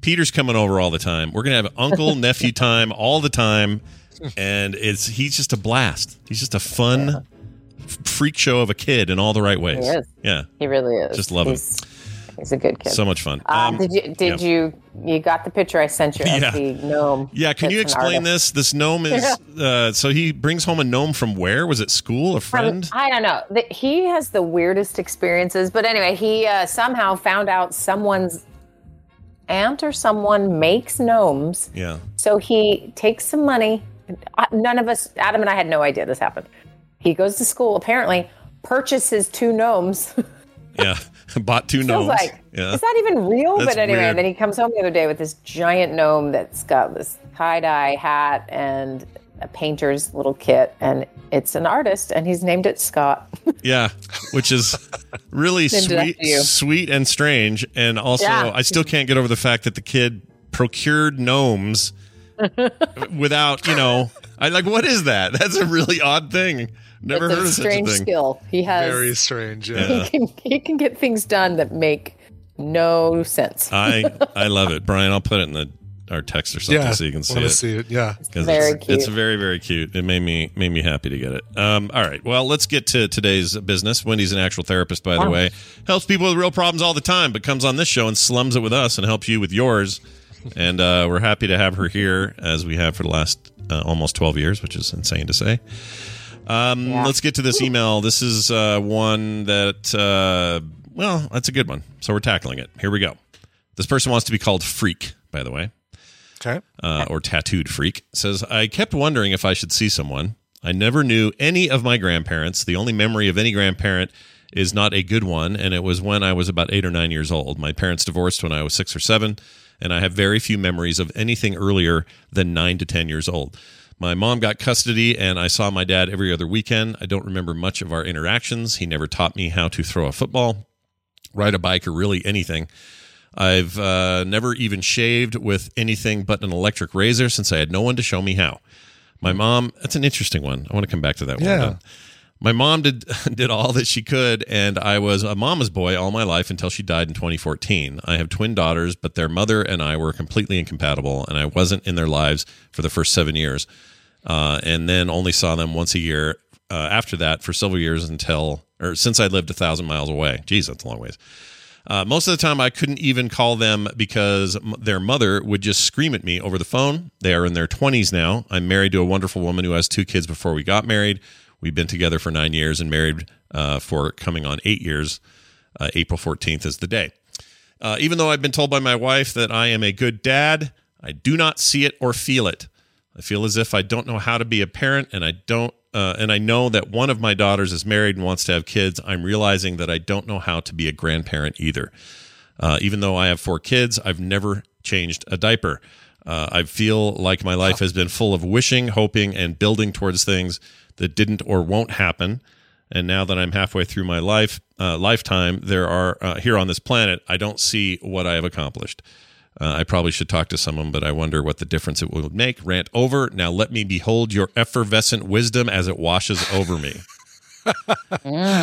Peter's coming over all the time. We're gonna have uncle nephew time all the time, and it's he's just a blast. He's just a fun freak show of a kid in all the right ways. He is. Yeah, He really is. Just love him. He's, a good kid. so much fun. Uh, Um, did you did yeah. you you got the picture I sent you of Yeah. the gnome? Yeah, can you explain this? This gnome is uh, so he brings home a gnome from where? Was it school? A friend? Um, I don't know. The- He has the weirdest experiences, but anyway, he uh, somehow found out someone's aunt or someone makes gnomes. yeah. So he takes some money. Uh, None of us, Adam and I, had no idea this happened. He goes to school, apparently, purchases two gnomes. Yeah. Bought two gnomes. like yeah. is that even real? That's but anyway, weird. and then he comes home the other day with this giant gnome that's got this tie dye hat and a painter's little kit, and it's an artist, and he's named it Scott. Yeah, which is really Named it after sweet, sweet and strange. And also, Yeah. I still can't get over the fact that the kid procured gnomes without, you know, I like. What is that? That's a really odd thing. Never it's heard a of such a strange thing. skill. He has. Very strange. Yeah. Yeah. He can he can get things done that make no sense. I I love it, Brian. I'll put it in the our text or something Yeah, so you can see it. see it, yeah. 'Cause Very it's, cute. It's very very cute. It made me made me happy to get it. Um, all right. Well, let's get to today's business. Wendy's an actual therapist, by the Wow. way. Helps people with real problems all the time, but comes on this show and slums it with us and helps you with yours. And uh, we're happy to have her here as we have for the last uh, almost twelve years, which is insane to say. Um, Yeah. Let's get to this email. This is uh, one that, uh, well, that's a good one. So we're tackling it. Here we go. This person wants to be called Freak, by the way. Okay. Uh, or Tattooed Freak. Says, I kept wondering if I should see someone. I never knew any of my grandparents. The only memory of any grandparent is not a good one, and it was when I was about eight or nine years old. My parents divorced when I was six or seven, and I have very few memories of anything earlier than nine to 10 years old. My mom got custody, and I saw my dad every other weekend. I don't remember much of our interactions. He never taught me how to throw a football, ride a bike, or really anything. I've uh, never even shaved with anything but an electric razor since I had no one to show me how. My mom, that's an interesting one. I want to come back to that Yeah. one. My mom did did all that she could, and I was a mama's boy all my life until she died in 2014. I have twin daughters, but their mother and I were completely incompatible, and I wasn't in their lives for the first seven years, uh, and then only saw them once a year uh, after that for several years until or since I lived a thousand miles away. Geez, that's a long ways. Uh, most of the time, I couldn't even call them because their mother would just scream at me over the phone. They are in their 20s now. I'm married to a wonderful woman who has two kids before we got married. We've been together for nine years and married uh, for coming on eight years. Uh, April 14th is the day. Uh, even though I've been told by my wife that I am a good dad, I do not see it or feel it. I feel as if I don't know how to be a parent, and I don't. Uh, and I know that one of my daughters is married and wants to have kids. I'm realizing that I don't know how to be a grandparent either. Uh, even though I have four kids, I've never changed a diaper. Uh, I feel like my life has been full of wishing, hoping, and building towards things that didn't or won't happen. And now that I'm halfway through my life uh, lifetime, there are uh, here on this planet, I don't see what I have accomplished. Uh, I probably should talk to someone, but I wonder what the difference it would make. Rant over. Now let me behold your effervescent wisdom as it washes over me.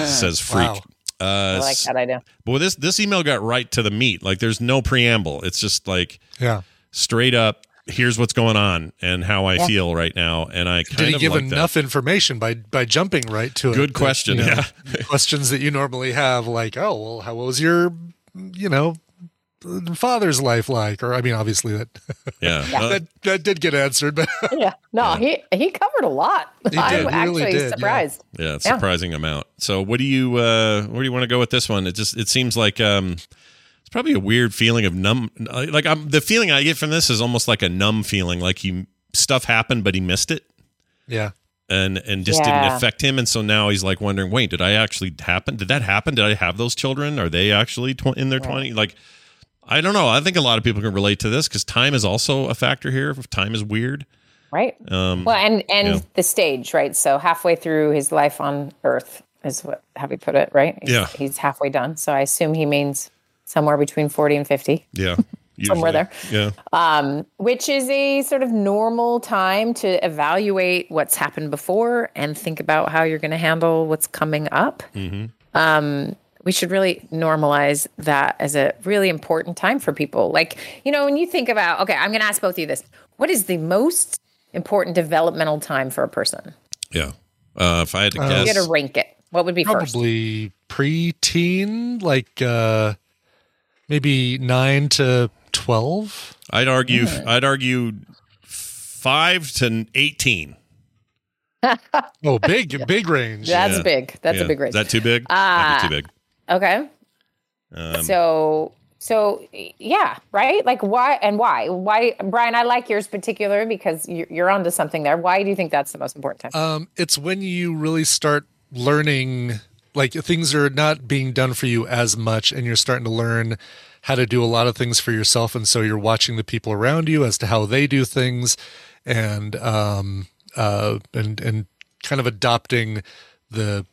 Says freak. Wow. Uh, I like that idea. Boy, this this email got right to the meat. Like, there's no preamble. It's just like Yeah. Straight up. Here's what's going on and how I Yeah. feel right now. And I kind Did he of give like that. enough information by by jumping right to it? Good that, question, you know, yeah. questions that you normally have, like, oh, well, how was your, you know, father's life like? Or I mean, obviously that Yeah. Uh, that that did get answered, but Yeah. No, he he covered a lot. He I'm did. He actually really did, surprised. Yeah, Yeah. surprising amount. So, what do you uh where do you want to go with this one? It just it seems like um it's probably a weird feeling of numb. Like I'm the feeling I get from this is almost like a numb feeling, like he stuff happened but he missed it yeah. and and just Yeah. didn't affect him. And so now he's like wondering, wait, did I actually happen? Did that happen? Did I have those children? Are they actually tw- in their twenty? Like. I don't know. I think a lot of people can relate to this because time is also a factor here. If time is weird, Right. um, Well, and and yeah. the stage, right? So halfway through his life on Earth is what how we put it, right? He's, Yeah. He's halfway done. So I assume he means somewhere between forty and fifty. yeah, Somewhere there. Yeah, um, which is a sort of normal time to evaluate what's happened before and think about how you're going to handle what's coming up. hmm Um, we should really normalize that as a really important time for people. Like, you know, when you think about, okay, I'm going to ask both of you this. What is the most important developmental time for a person? Yeah. Uh, if I had to Uh, guess, You got to rank it. What would be first? Probably preteen, like uh, maybe nine to twelve. I'd argue. I'd argue five to eighteen. Oh, big, big range. That's Yeah. big. That's Yeah. a big range. Is that too big? Ah. Might be too big. Okay. Um, so so yeah right like why and why why brian i like yours particular because you're, you're onto something there why do you think that's the most important time Um, it's when you really start learning, like things are not being done for you as much, and you're starting to learn how to do a lot of things for yourself, and so you're watching the people around you as to how they do things, and um, uh, and and kind of adopting the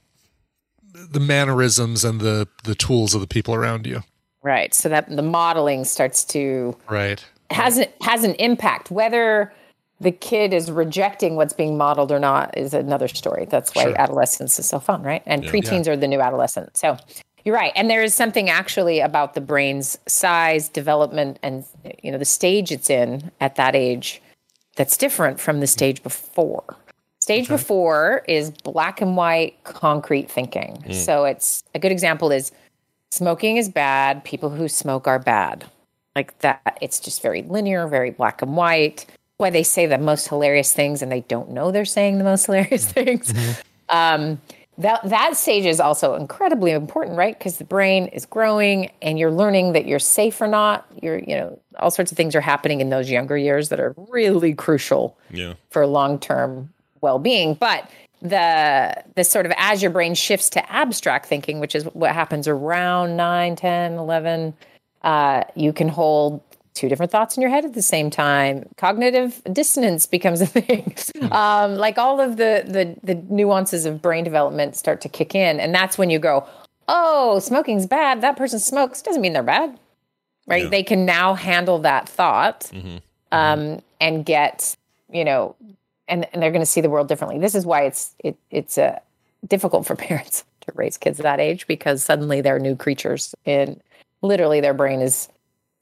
the mannerisms and the the tools of the people around you. right so that the modeling starts to Right. has an, has an impact whether the kid is rejecting what's being modeled or not is another story. That's why Sure. adolescence is so fun right? And Yeah. preteens are the new adolescent. So you're right. And there is something actually about the brain's size development and you know the stage it's in at that age that's different from the stage before. Stage before is black and white concrete thinking. Mm. So it's a good example is smoking is bad. People who smoke are bad. Like that it's just very linear very black and white why they say the most hilarious things and they don't know they're saying the most hilarious things. Um, that that stage is also incredibly important right? Because the brain is growing and you're learning that you're safe or not. You're you know all sorts of things are happening in those younger years that are really crucial Yeah. for long-term well-being. But the the sort of as your brain shifts to abstract thinking which is what happens around 9 10 11 uh, you can hold two different thoughts in your head at the same time. Cognitive dissonance becomes a thing. Um, like all of the, the the nuances of brain development start to kick in and that's when you go oh smoking's bad. That person smokes. Doesn't mean they're bad. Right? Yeah. they can now handle that thought um, and get you know and, and they're going to see the world differently. This is why it's it, it's uh, difficult for parents to raise kids that age because suddenly they're new creatures and literally their brain is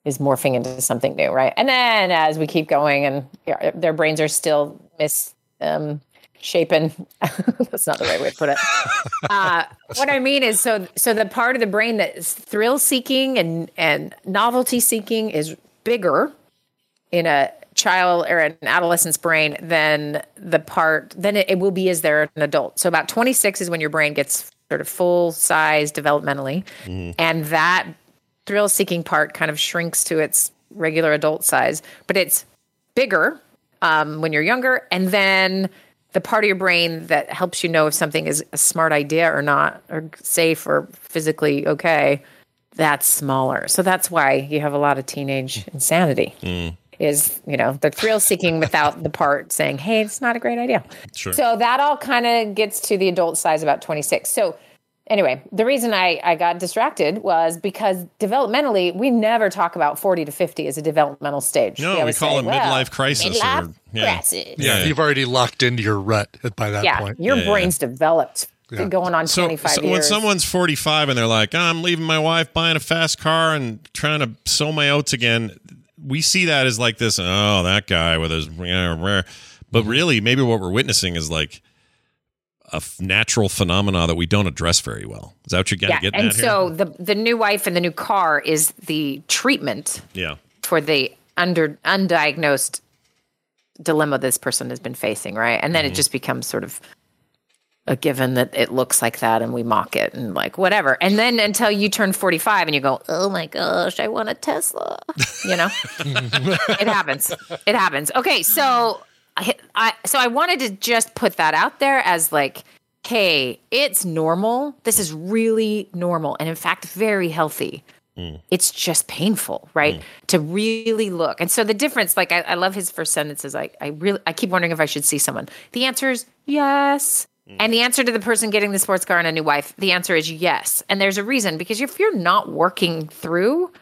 is morphing into something new right? And then as we keep going and yeah, their brains are still mis um, shapen that's not the right way to put it. Uh, what i mean is so so the part of the brain that is thrill seeking and and novelty seeking is bigger in a child or an adolescent's brain than the part than it, it will be as they're an adult. So about 26 is when your brain gets sort of full size developmentally, and that thrill seeking part kind of shrinks to its regular adult size, but it's bigger um, when you're younger, and then the part of your brain that helps you know if something is a smart idea or not, or safe or physically okay, that's smaller. So that's why you have a lot of teenage insanity is you know the thrill seeking without the part saying hey it's not a great idea Sure. so that all kind of gets to the adult size about 26 so anyway the reason I, I got distracted was because developmentally we never talk about 40 to 50 as a developmental stage No, we always call say, it well, midlife crisis. midlife or, yeah. crisis. Yeah, you've already locked into your rut by that yeah point. your Yeah, yeah. brain's developed Yeah. going on So, 25 so years when someone's 45 and they're like, "Oh, I'm leaving my wife, buying a fast car, and trying to sow my oats again, we see that as like this, oh, that guy with his. rah, rah." But really, maybe what we're witnessing is like a f- natural phenomena that we don't address very well. Is that what you're getting? yeah getting and at here? so the the new wife and the new car is the treatment yeah. for the under undiagnosed dilemma this person has been facing, right? And then Mm-hmm. it just becomes sort of a given that it looks like that and we mock it and like whatever. And then until you turn 45 and you go, "Oh my gosh, I want a Tesla." You know? it happens. It happens. Okay, so I, I so I wanted to just put that out there as like hey, it's normal. This is really normal and in fact very healthy mm. it's just painful, right? Mm. To really look. And so the difference, like I, I love his first sentences. I, I really I keep wondering if I should see someone. The answer is yes. Mm. And the answer to the person getting the sports car and a new wife, the answer is yes. And there's a reason because if you're not working through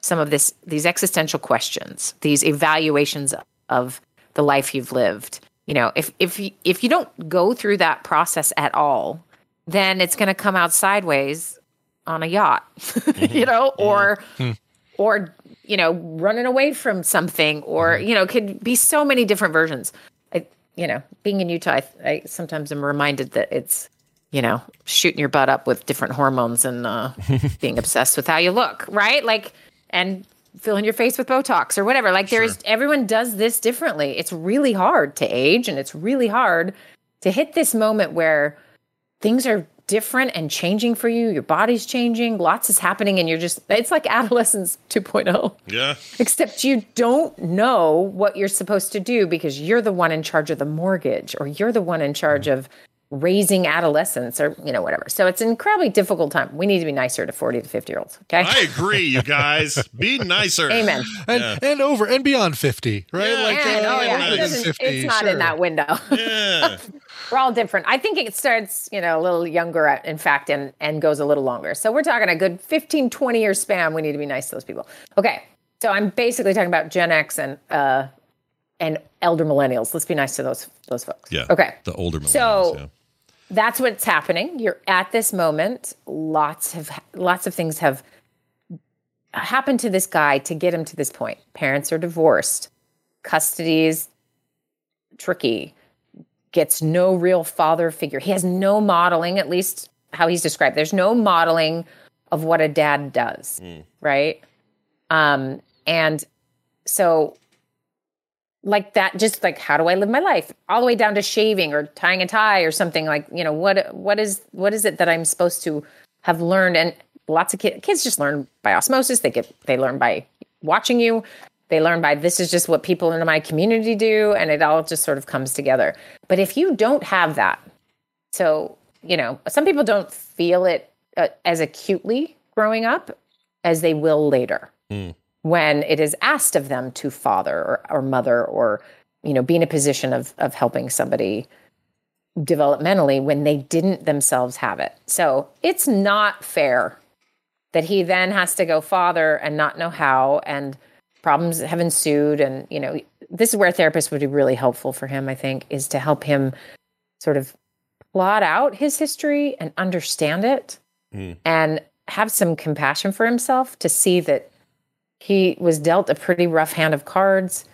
some of this these existential questions, these evaluations of the life you've lived, you know, if if you, if you don't go through that process at all, then it's going to come out sideways on a yacht, you mm-hmm. know, or mm-hmm. hmm. or you know, running away from something, or mm-hmm. you know, could be so many different versions. I, you know, being in Utah, I, I sometimes am reminded that it's you know shooting your butt up with different hormones and uh, being obsessed with how you look, right? Like and filling your face with Botox or whatever. Like there's everyone does this differently. It's really hard to age, and it's really hard to hit this moment where things are different and changing for you. Your body's changing, lots is happening, and you're just, it's like adolescence 2.0. Yeah. Except you don't know what you're supposed to do because you're the one in charge of the mortgage or you're the one in charge mm. of raising adolescents or, you know, whatever. So it's an incredibly difficult time. We need to be nicer to 40 to 50 year olds. Okay. I agree, you guys. Be nicer. Amen. And, Yeah. and over and beyond 50, right? Yeah, like, And, uh, oh, yeah. It doesn't, 50, it's not sure. in that window. Yeah. We're all different. I think it starts, you know, a little younger, uh, in fact, and, and goes a little longer. So we're talking a good 15, 20 year span. We need to be nice to those people. Okay. So I'm basically talking about Gen X and, uh, and elder millennials. Let's be nice to those, those folks. Yeah. Okay. The older millennials. So- yeah. That's what's happening. You're at this moment. Lots have, lots of things have happened to this guy to get him to this point. Parents are divorced. Custody is tricky. Gets no real father figure. He has no modeling, at least how he's described. There's no modeling of what a dad does, right? Um, and so like that just like how do i live my life? All the way down to shaving or tying a tie or something like you know what what is what is it that i'm supposed to have learned? And lots of kids kids just learn by osmosis. They get they learn by watching you. They learn by this is just what people in my community do and it all just sort of comes together. But if you don't have that so you know some people don't feel it uh, as acutely growing up as they will later when it is asked of them to father or, or mother or you know be in a position of of helping somebody developmentally when they didn't themselves have it. So it's not fair that he then has to go father and not know how and problems have ensued. And you know this is where a therapist would be really helpful for him i think is to help him sort of plot out his history and understand it hmm. and have some compassion for himself to see that he was dealt a pretty rough hand of cards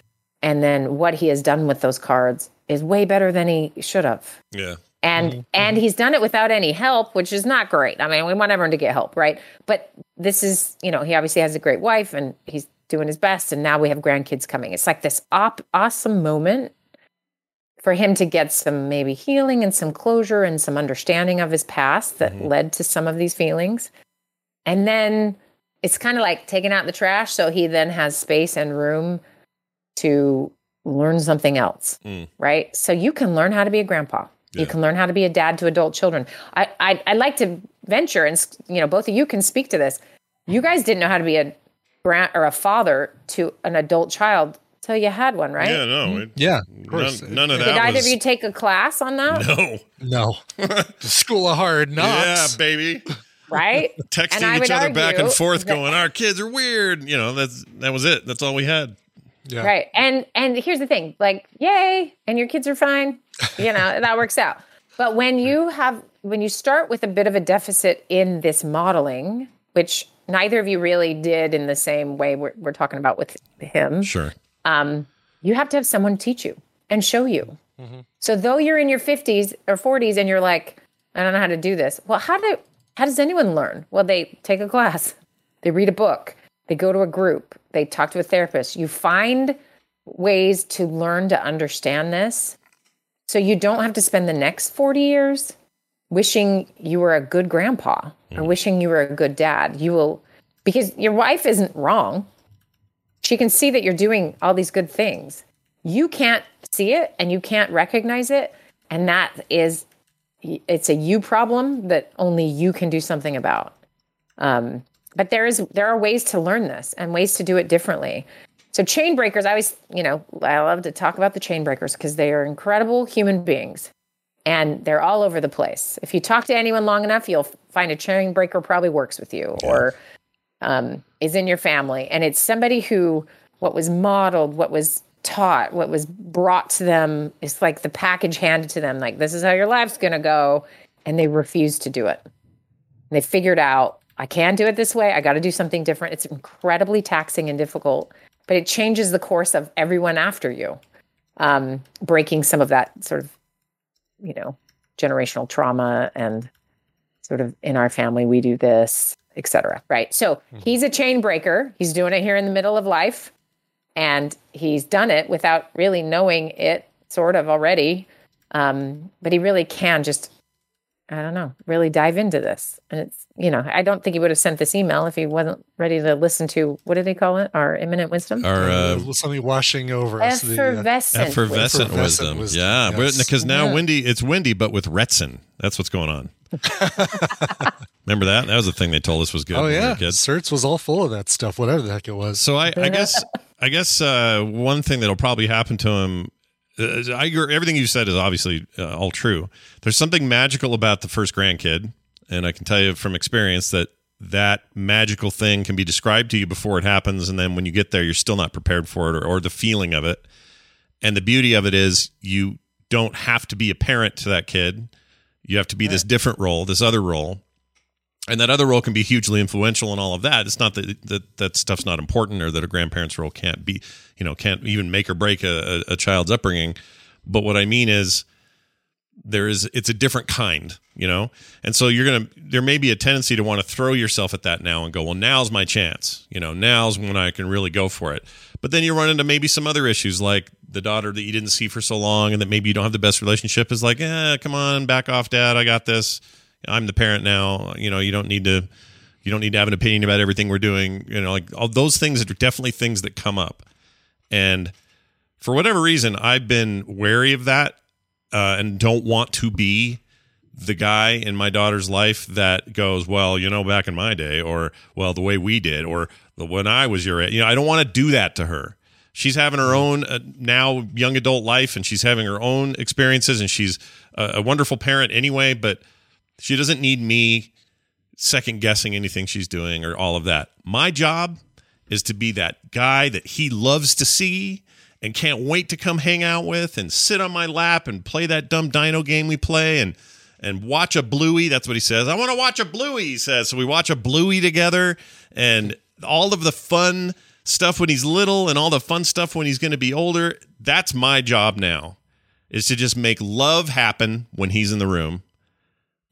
and then what he has done with those cards is way better than he should have. Yeah. and mm-hmm. and he's done it without any help which is not great. I mean we want everyone to get help right? But this is you know he obviously has a great wife and he's doing his best and now we have grandkids coming. It's like this op- awesome moment for him to get some maybe healing and some closure and some understanding of his past that mm-hmm. led to some of these feelings. And then it's kind of like taking out the trash so he then has space and room to learn something else Mm. right so you can learn how to be a grandpa you can learn how to be a dad to adult children i i i like to venture and you know both of you can speak to this you guys didn't know how to be a grand or a father to an adult child till you had one right Yeah, no. It, Yeah, of course. none, none of that did either was, of you take a class on that No. No. School of hard knocks. Yeah, baby. Right Texting would each other back and forth going, Our kids are weird. You know, that's that was it. That's all we had. Yeah. Right. And and here's the thing, like, yay, and your kids are fine. You know, that works out. But when you have when you start with a bit of a deficit in this modeling, which neither of you really did in the same way we're, we're talking about with him, Sure. um, you have to have someone teach you and show you. So though you're in your 50s or 40s and you're like, I don't know how to do this. Well, how do how does anyone learn? Well, they take a class, they read a book, they go to a group, they talk to a therapist. You find ways to learn to understand this so you don't have to spend the next 40 years wishing you were a good grandpa or mm. wishing you were a good dad. You will because your wife isn't wrong. She can see that you're doing all these good things. You can't see it and you can't recognize it. And that is, it's a you problem that only you can do something about. Um, but there is, there are ways to learn this and ways to do it differently. So chain breakers, I always, you know, I love to talk about the chain breakers because they are incredible human beings and they're all over the place. If you talk to anyone long enough, you'll find a chain breaker probably works with you or um, is in your family. And it's somebody who, what was modeled, what was taught, what was brought to them is like the package handed to them, like, this is how your life's going to go. And they refuse to do it. They figured out, I can't do it this way. I got to do something different. It's incredibly taxing and difficult, but it changes the course of everyone after you, um, breaking some of that sort of, you know, generational trauma and sort of in our family we do this, etc. Right. So he's a chain breaker. He's doing it here in the middle of life, and he's done it without really knowing it, sort of already. Um, but he really can just I don't know, really dive into this. And it's, you know, I don't think he would have sent this email if he wasn't ready to listen to what did they call it? Our imminent wisdom? Our uh, something washing over us. the, uh, Effervescent. effervescent, Effervescent wisdom. wisdom, Yeah, yes. because now Yeah. windy. It's windy, but with Retsin. That's what's going on. Remember that? That was the thing they told us was good. oh when we were yeah, kids. Certs was all full of that stuff, whatever the heck it was. So I, I guess I guess uh, one thing that'll probably happen to him. Uh, I agree, everything you said is obviously uh, all true. There's something magical about the first grandkid, and I can tell you from experience that that magical thing can be described to you before it happens, and then when you get there, you're still not prepared for it or, or the feeling of it. And the beauty of it is you don't have to be a parent to that kid. You have to be this different role, this other role and that other role can be hugely influential and all of that. It's not that that, that stuff's not important or that a grandparent's role can't be, you know, can't even make or break a, a, child's upbringing. But what I mean is there is it's a different kind, you know? And so you're gonna there may be a tendency to want to throw yourself at that now and go, well, now's my chance. You know, now's when I can really go for it. But then you run into maybe some other issues like the daughter that you didn't see for so long and that maybe you don't have the best relationship is like, eh, come on, back off, dad. I got this. I'm the parent now. You know, you don't need to you don't need to have an opinion about everything we're doing. You know, like all those things are definitely things that come up. And for whatever reason, I've been wary of that uh, and don't want to be the guy in my daughter's life that goes, well, you know, back in my day, or well, the way we did, or the when I was your age. You know, I don't want to do that to her. She's having her own uh, now young adult life, and she's having her own experiences, and she's a, a wonderful parent anyway. But she doesn't need me second guessing anything she's doing or all of that. My job is to be that guy that he loves to see and can't wait to come hang out with and sit on my lap and play that dumb dino game we play and and watch a bluey. That's what he says. I want to watch a bluey, he says. So we watch a bluey together and all of the fun stuff when he's little and all the fun stuff when he's going to be older. That's my job now. Is to just make love happen when he's in the room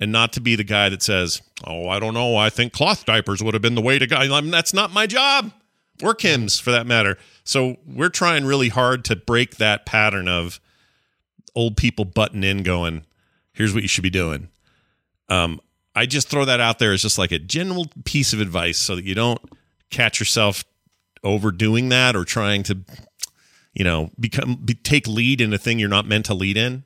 and not to be the guy that says, "Oh, I don't know. I think cloth diapers would have been the way to go." I mean, that's not my job, or Kim's for that matter. So we're trying really hard to break that pattern of old people butting in, going, "Here's what you should be doing." Um, I just throw that out there as just like a general piece of advice, so that you don't catch yourself overdoing that or trying to, you know, become be, take lead in a thing you're not meant to lead in.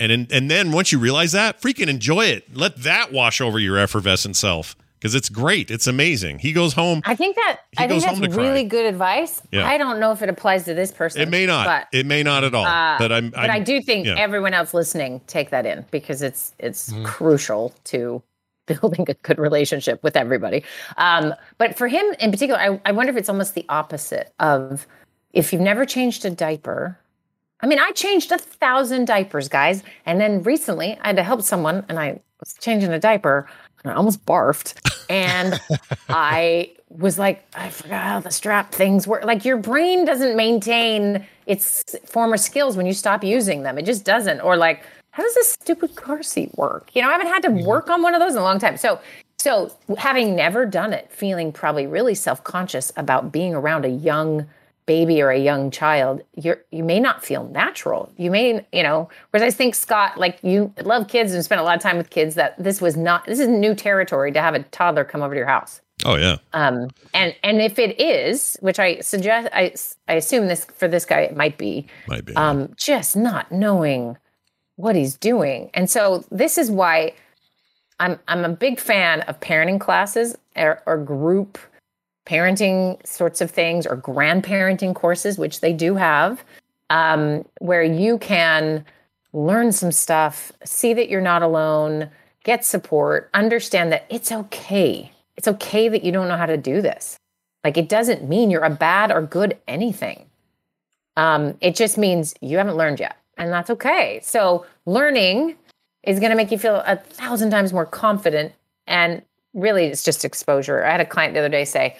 And in, and then once you realize that, freaking enjoy it. Let that wash over your effervescent self because it's great. It's amazing. He goes home. I think that I think that's home cry. really good advice. Yeah. I don't know if it applies to this person. It may not. But, it may not at all. uh, but I'm. but I do think yeah. everyone else listening take that in because it's it's Mm-hmm. crucial to building a good relationship with everybody. Um, but for him in particular, I, I wonder if it's almost the opposite of if you've never changed a diaper. I mean, I changed a thousand diapers, guys, and then recently I had to help someone, and I was changing a diaper, and I almost barfed, and I was like, I forgot how the strap things work. Like your brain doesn't maintain its former skills when you stop using them. It just doesn't. Or like, how does this stupid car seat work? You know, I haven't had to mm-hmm. work on one of those in a long time. So, so having never done it, feeling probably really self-conscious about being around a young baby or a young child, you're you may not feel natural. You may, you know, whereas I think Scott, like you love kids and spent a lot of time with kids, that this was not this is new territory to have a toddler come over to your house. Oh yeah. Um, and and if it is, which I suggest, I I assume this for this guy it might be, might be, um, just not knowing what he's doing, and so this is why I'm I'm a big fan of parenting classes or, or group parenting sorts of things or grandparenting courses, which they do have, um, where you can learn some stuff, see that you're not alone, get support, understand that it's okay. It's okay that you don't know how to do this. Like it doesn't mean you're a bad or good anything. Um, it just means you haven't learned yet, and that's okay. So learning is going to make you feel a thousand times more confident and really it's just exposure. I had a client the other day say,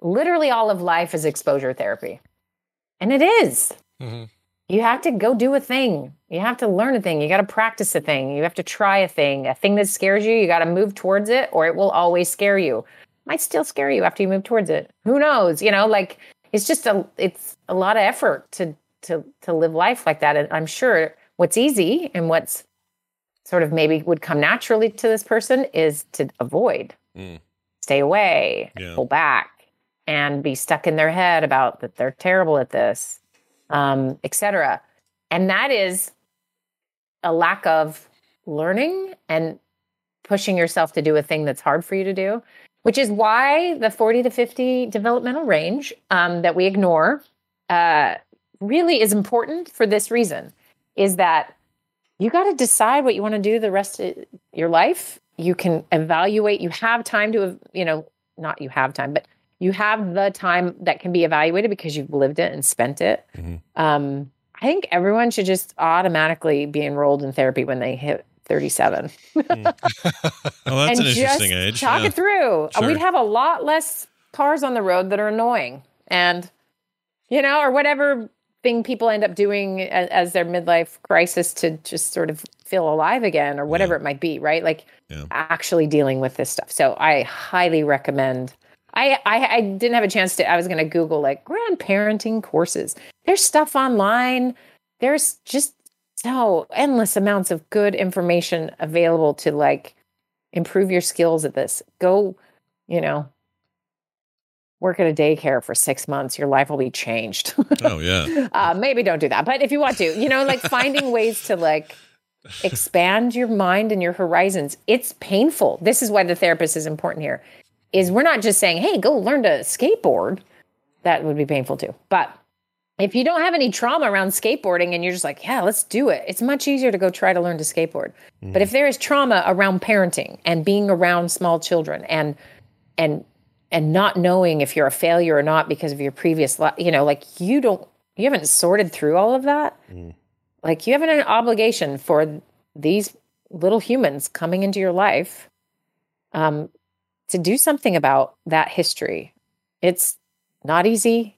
literally all of life is exposure therapy. And it is. Mm-hmm. You have to go do a thing. You have to learn a thing. You got to practice a thing. You have to try a thing. A thing that scares you, you got to move towards it or it will always scare you. Might still scare you after you move towards it. Who knows? You know, like it's just a it's a lot of effort to to to live life like that. And I'm sure what's easy and what's sort of maybe would come naturally to this person is to avoid, Mm. stay away, Yeah. pull back, and be stuck in their head about that they're terrible at this, um, etc. And that is a lack of learning and pushing yourself to do a thing that's hard for you to do, which is why the 40 to 50 developmental range um, that we ignore uh, really is important for this reason is that you got to decide what you want to do the rest of your life. You can evaluate, you have time to, you know, not you have time, but you have the time that can be evaluated because you've lived it and spent it. Um, I think everyone should just automatically be enrolled in therapy when they hit 37 Oh, that's an and interesting age. Talk yeah. it through. Uh, Sure. We'd have a lot less cars on the road that are annoying, and you know, or whatever thing people end up doing as, as their midlife crisis to just sort of feel alive again, or whatever it might be. Right? Like actually dealing with this stuff. So I highly recommend. I, I I didn't have a chance to. I was going to Google like grandparenting courses. There's stuff online. There's just so endless amounts of good information available to like improve your skills at this. Go, you know, work at a daycare for six months. Your life will be changed. Oh yeah. uh, maybe don't do that. But if you want to, you know, like finding ways to like expand your mind and your horizons. It's painful. This is why the therapist is important here. Is we're not just saying, "Hey, go learn to skateboard." That would be painful too. But if you don't have any trauma around skateboarding and you're just like, "Yeah, let's do it." It's much easier to go try to learn to skateboard. But if there is trauma around parenting and being around small children and and and not knowing if you're a failure or not because of your previous li- you know like you don't you haven't sorted through all of that. Like you have an obligation for these little humans coming into your life um to do something about that history. It's not easy.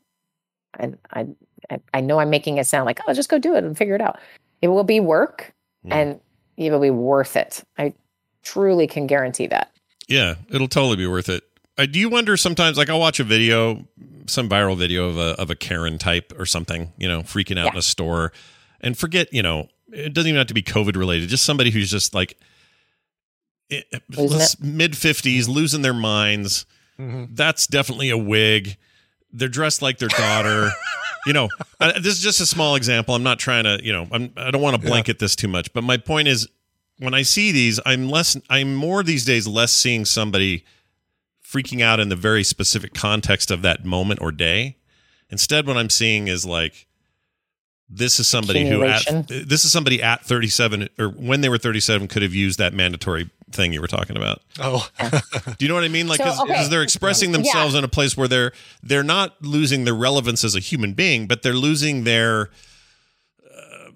And i I- i know i'm making it sound like oh just go do it and figure it out. It will be work and it will be worth it. I truly can guarantee that. Yeah, it'll totally be worth it. I do you wonder sometimes, like I'll watch a video, some viral video of a of a Karen type or something, you know, freaking out in a store, and forget, you know, it doesn't even have to be COVID related. Just somebody who's just like mid fifties, losing their minds. Mm-hmm. That's definitely a wig. They're dressed like their daughter. you know, I, this is just a small example. I'm not trying to, you know, I'm, I don't want to blanket this too much, but my point is, when I see these, I'm less, I'm more these days less seeing somebody freaking out in the very specific context of that moment or day. Instead, what I'm seeing is like, this is somebody who at, this is somebody at 37 or when they were 37 could have used that mandatory thing you were talking about. Oh, Do you know what I mean? Like, So, because okay. they're expressing Yeah. themselves in a place where they're they're not losing their relevance as a human being, but they're losing their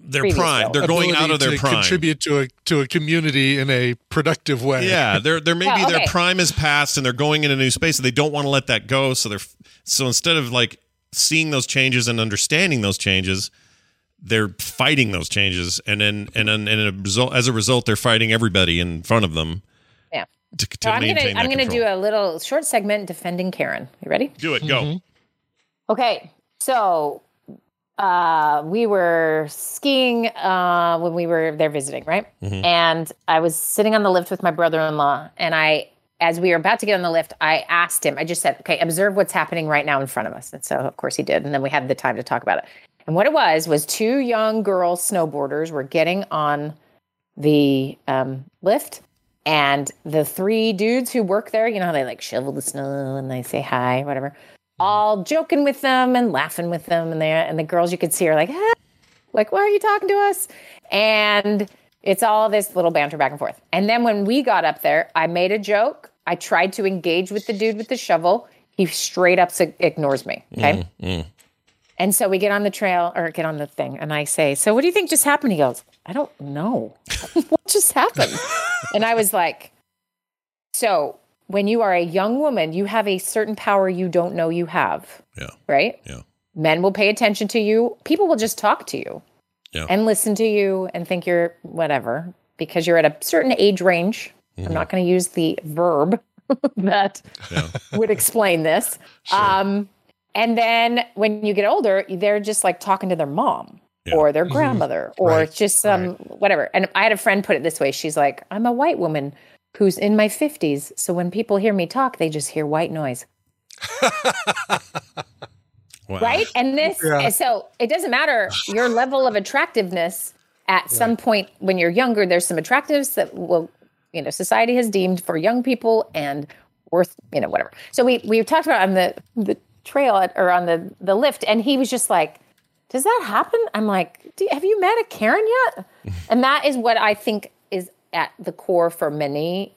their Previous prime. self. They're going ability out of their to prime. contribute to a to a community in a productive way. Yeah, they're they're maybe Yeah, their prime is past and they're going in a new space and they don't want to let that go. So they're so instead of like seeing those changes and understanding those changes, they're fighting those changes and then and then and a result as a result they're fighting everybody in front of them yeah to, to So I'm gonna I'm gonna do a little short segment defending Karen. You ready? do it. Go. Mm-hmm. Okay, so uh, we were skiing uh, when we were there visiting, right? And I was sitting on the lift with my brother-in-law, and I, as we were about to get on the lift, I asked him. I just said, "Okay, observe what's happening right now in front of us." And so, of course, he did. And then we had the time to talk about it. And what it was was two young girls, snowboarders, were getting on the um, lift. And the three dudes who work there, you know how they like shovel the snow and they say hi, whatever, all joking with them and laughing with them. And they and the girls you could see are like, ah, like, why are you talking to us? And it's all this little banter back and forth. And then when we got up there, I made a joke. I tried to engage with the dude with the shovel. He straight up ignores me. Okay. And so we get on the trail or get on the thing, and I say, So what do you think just happened? He goes, I don't know. what just happened? and I was like, So when you are a young woman, you have a certain power you don't know you have. Yeah. Right? Yeah. Men will pay attention to you. People will just talk to you Yeah. and listen to you and think you're whatever because you're at a certain age range. Mm-hmm. I'm not going to use the verb that Yeah. would explain this. Um, and then when you get older, they're just like talking to their mom or their grandmother or Right, just some whatever. And I had a friend put it this way She's like, I'm a white woman who's in my 50s. So when people hear me talk, they just hear white noise. Wow. Right. And this, Yeah. so it doesn't matter your level of attractiveness at some point when you're younger, there's some attractiveness that will, you know, society has deemed for young people and worth, you know, whatever. So we, we talked about on the, the trail at, or on the, the lift and he was just like, does that happen? I'm like, Do, have you met a Karen yet? and that is what I think is at the core for many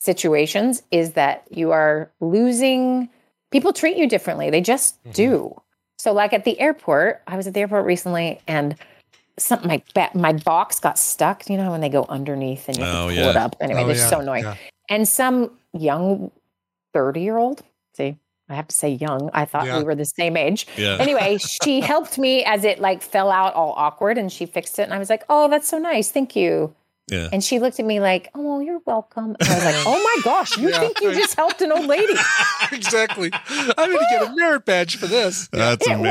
situations is that you are losing people treat you differently. They just mm-hmm. do. So like at the airport i was at the airport recently and something my ba- my box got stuck you know when they go underneath and you have Oh, to pull yeah. it up. Anyway Oh, they're yeah, so annoying. Yeah. and some young 30 year old see i have to say young i thought Yeah. we were the same age. Yeah. anyway she helped me as it like fell out all awkward and she fixed it. And i was like oh that's so nice. Thank you Yeah. and she looked at me like, "Oh, you're welcome." And I was like, "Oh my gosh, you Yeah. think you just helped an old lady?" exactly. I'm going to get a merit badge for this. That's it amazing.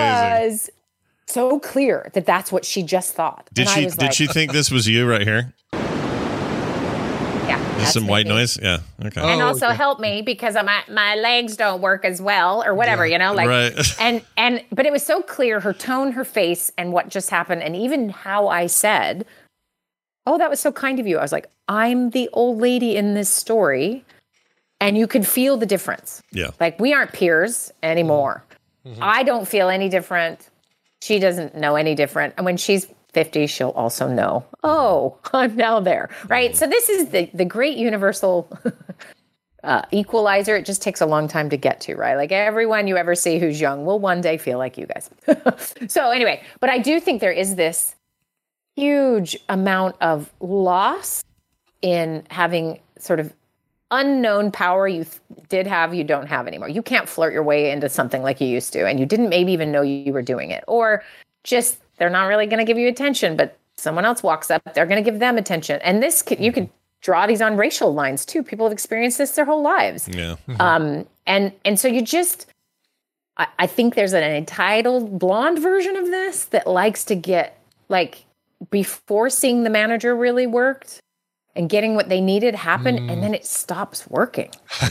was so clear that that's what she just thought. Did and I she was did like, she think this was you right here? Yeah, There's some white me. noise? Yeah. Okay. Oh, and Oh, also okay. help me because my my legs don't work as well, or whatever, you know, like. right. And and but it was so clear her tone, her face, and what just happened, and even how I said, "Oh, that was so kind of you." I was like, "I'm the old lady in this story," and you could feel the difference. yeah. Like we aren't peers anymore. I don't feel any different. She doesn't know any different. And when she's 50, she'll also know, oh, I'm now there. Right. So this is the the great universal uh, equalizer. It just takes a long time to get to, right? Like everyone you ever see who's young will one day feel like you guys. so anyway, but I do think there is this huge amount of loss in having sort of unknown power you th- did have you don't have anymore. You can't flirt your way into something like you used to and you didn't maybe even know you were doing it. Or just they're not really going to give you attention but someone else walks up they're going to give them attention. And this could, you could draw these on racial lines too. People have experienced this their whole lives. Yeah. um and and so you just I, I think there's an entitled blonde version of this that likes to get like before seeing the manager really worked and getting what they needed happen Mm. and then it stops working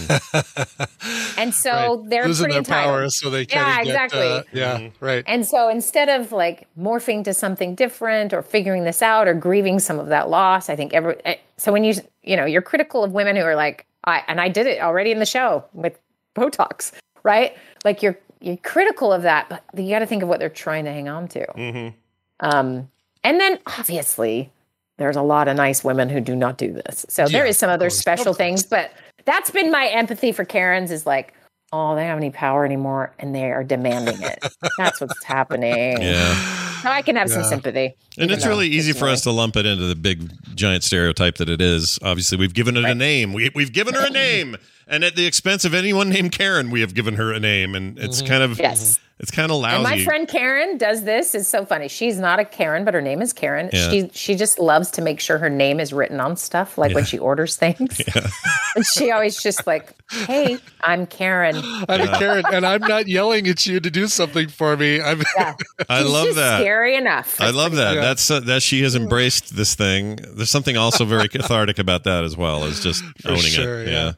and so they're Losing pretty their entitled power so they Yeah, can get, exactly. uh, yeah, right. and so instead of like morphing to something different or figuring this out or grieving some of that loss, I think every eh, so when you you know you're critical of women who are like I and I did it already in the show with Botox, right? Like you're you're critical of that, but you got to think of what they're trying to hang on to. Mm-hmm. Um, and then obviously there's a lot of nice women who do not do this. So there Yeah, is some other special things, but that's been my empathy for Karens is like, oh, they don't have any power anymore and they are demanding it. that's what's happening. Yeah. So I can have some sympathy. And it's really easy for us to lump it into the big giant stereotype that it is. Obviously, we've given it a name. We, we've given her a name, and at the expense of anyone named Karen, we have given her a name, and it's mm-hmm. kind of Yes. It's kind of lousy. And my friend Karen does this. It's so funny. She's not a Karen, but her name is Karen. Yeah. She she just loves to make sure her name is written on stuff, like when she orders things. and she always just like, "Hey, I'm Karen." I'm a Karen, and I'm not yelling at you to do something for me. I'm, Yeah, I love just that. Scary enough. I love that. Yeah. That's uh, that she has embraced this thing. There's something also very cathartic about that as well. Is just owning sure, it. yeah.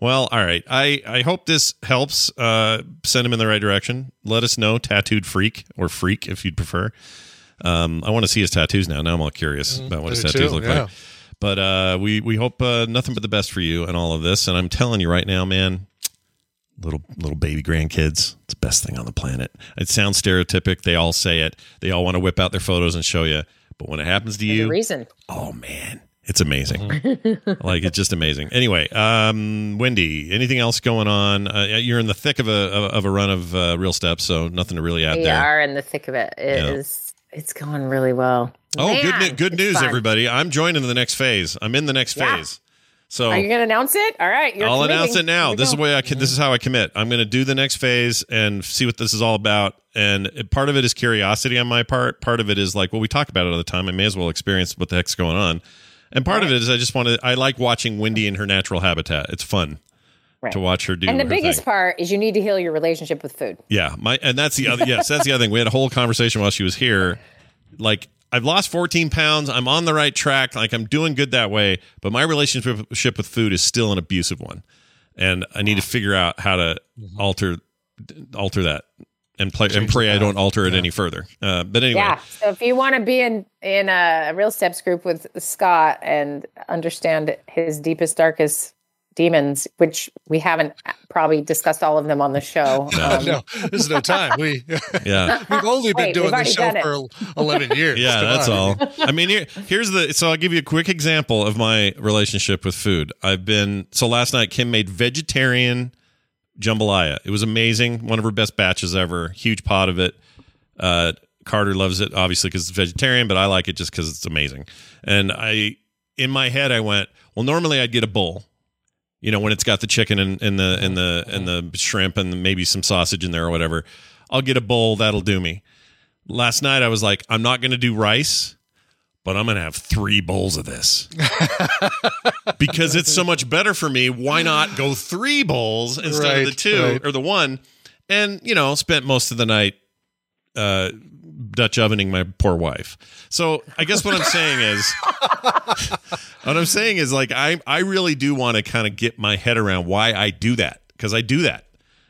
Yeah. Well, all right. I I hope this helps. Uh, send him in the right direction. Let us know, tattooed freak or freak if you'd prefer. Um, I want to see his tattoos now. Now I'm all curious about what his tattoos too, look yeah. like. But uh, we we hope uh, nothing but the best for you and all of this. And I'm telling you right now, man, little little baby grandkids, it's the best thing on the planet. It sounds stereotypic. They all say it. They all want to whip out their photos and show you. But when it happens to The you, reason. oh man, it's amazing. like it's just amazing. Anyway, um, Wendi, anything else going on? Uh, you're in the thick of a of, of a run of uh, real steps, so nothing to really add We there. are in the thick of it. It Yeah. is- It's going really well. Oh, good Man, ne- good news, fun. everybody! I'm joining the next phase. I'm in the next Yeah. phase. So Are you going to announce it? All right. You're I'll announce it now. Here we This is the way I can, this is how I commit. I'm going to do the next phase and see what this is all about. And part of it is curiosity on my part. Part of it is like, well, we talk about it all the time. I may as well experience what the heck's going on. And part of it is I just want to. I like watching Wendi in her natural habitat. It's fun Right. to watch her do. And the her biggest thing. part is you need to heal your relationship with food. Yeah, my and that's the other. yes, that's the other thing. We had a whole conversation while she was here. Like I've lost 14 pounds. I'm on the right track. Like I'm doing good that way. But my relationship with food is still an abusive one, and I need to figure out how to mm-hmm. alter alter that and play and pray I don't alter it any further. Uh, but anyway, Yeah. So if you want to be in in a real steps group with Scott and understand his deepest, darkest demons, which we haven't probably discussed all of them on the show. Um, no, there's no time. We Yeah. we've only been Wait, doing we've this already show for 11 years. Yeah, Come that's on. all. I mean, here, here's the. So I'll give you a quick example of my relationship with food. I've been so last night Kim made vegetarian jambalaya. It was amazing. One of her best batches ever. Huge pot of it. Uh, Carter loves it obviously because it's vegetarian, but I like it just because it's amazing. And I, in my head, I went, well, normally I'd get a bowl. You know, when it's got the chicken and, and the and the and the shrimp and maybe some sausage in there or whatever, I'll get a bowl. That'll do me last night I was like, I'm not going to do rice, but I'm going to have three bowls of this because it's so much better for me. Why not go three bowls instead of the two right. or the one? And, you know, spent most of the night uh, Dutch ovening my poor wife. So I guess what I'm saying is, what I'm saying is like, I, I really do want to kind of get my head around why I do that because I do that.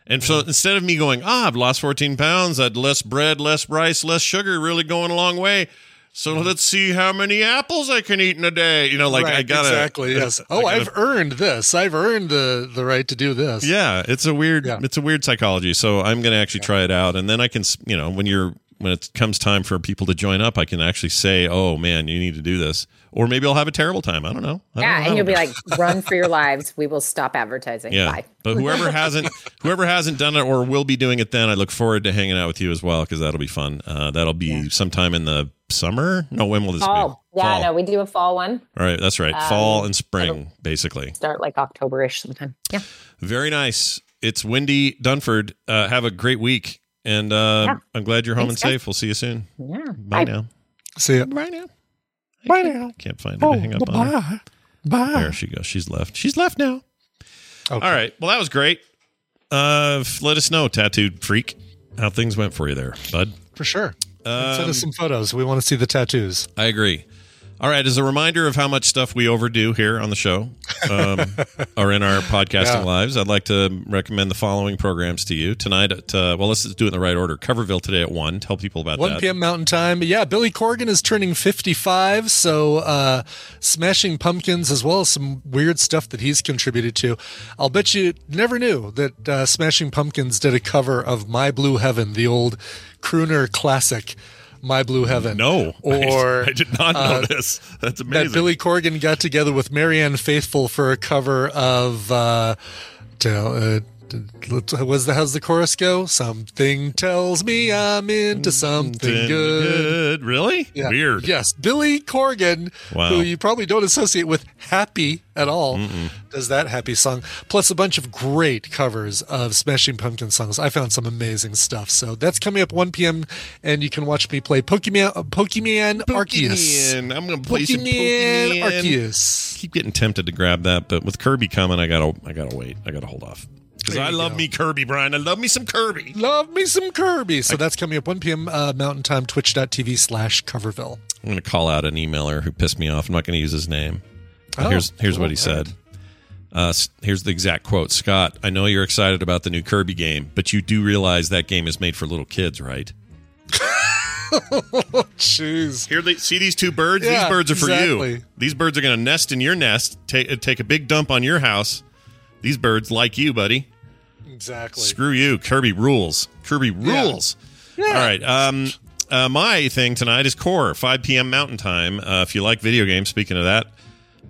And so instead of me going, ah, I've lost 14 pounds, I'd less bread, less rice, less sugar, really going a long way. So let's see how many apples I can eat in a day. You know, like I gotta exactly. Yes. I Oh, gotta- I've earned this. I've earned the the right to do this. yeah, it's a weird, Yeah. it's a weird psychology. So I'm gonna actually try it out, and then I can, you know, when you're when it comes time for people to join up, I can actually say, oh man, you need to do this, or maybe I'll have a terrible time. I don't know. I don't yeah, know. and you'll be like, run for your lives. We will stop advertising. Yeah, Bye. but whoever hasn't, whoever hasn't done it or will be doing it, then I look forward to hanging out with you as well because that'll be fun. Uh, that'll be sometime in the summer. No, when will this Fall. be? Yeah, Fall. no, we do a fall one. All right, that's right. Um, Fall and spring, basically. Start like October-ish sometime. Yeah. Very nice. It's Wendi Dunford. Uh, have a great week, and uh, Yeah. I'm glad you're home Thanks, and guys. safe. We'll see you soon. Yeah. Bye, now. See you. Bye now. Bye now. Can't find it. to hang up on her. bye. Bye. There she goes. She's left. She's left now. Okay. All right. Well, that was great. Uh, let us know, tattooed freak, how things went for you there, bud. For sure. Send Um, us some photos. We want to see the tattoos. I agree. All right. As a reminder of how much stuff we overdo here on the show um, or in our podcasting Yeah. lives, I'd like to recommend the following programs to you tonight. At uh, well, let's do it in the right order. Coverville today at one. Tell people about 1 that. p.m. Mountain Time. Yeah, Billy Corgan is turning 55, so uh, Smashing Pumpkins, as well as some weird stuff that he's contributed to. I'll bet you never knew that uh, Smashing Pumpkins did a cover of My Blue Heaven, the old crooner classic, My Blue Heaven. No, Or I, I did not know uh, this. That's that amazing. Billy Corgan got together with Marianne Faithfull for a cover of uh, tell, was the how's the chorus go? Something tells me I'm into something good. Good. Really? Yeah. Weird. Yes, Billy Corgan, Wow. who you probably don't associate with Happy at all, does that Happy song, plus a bunch of great covers of Smashing Pumpkin songs. I found some amazing stuff. So that's coming up 1 p.m. and you can watch me play Pokemon, uh, Pokemon Arceus. Pokemon. I'm going to play some Pokemon Pokemon. Arceus. Keep getting tempted to grab that, but with Kirby coming, I gotta, I gotta wait. I gotta hold off because I love go. me Kirby, Brian. I love me some Kirby. Love me some Kirby. So that's coming up 1 p.m. Uh, Mountain Time, twitch.tv slash Coverville. I'm going to call out an emailer who pissed me off. I'm not going to use his name. Oh, here's here's what he said. Uh, here's the exact quote. Scott, I know you're excited about the new Kirby game, but you do realize that game is made for little kids, right? Jeez. Here, they see these two birds. Yeah, these birds are for you. These birds are going to nest in your nest, take take a big dump on your house. These birds like you, buddy. Exactly. Screw you, Kirby rules. Kirby rules. All right. Um, uh, my thing tonight is Core, 5 p.m. Mountain Time. Uh, if you like video games, speaking of that,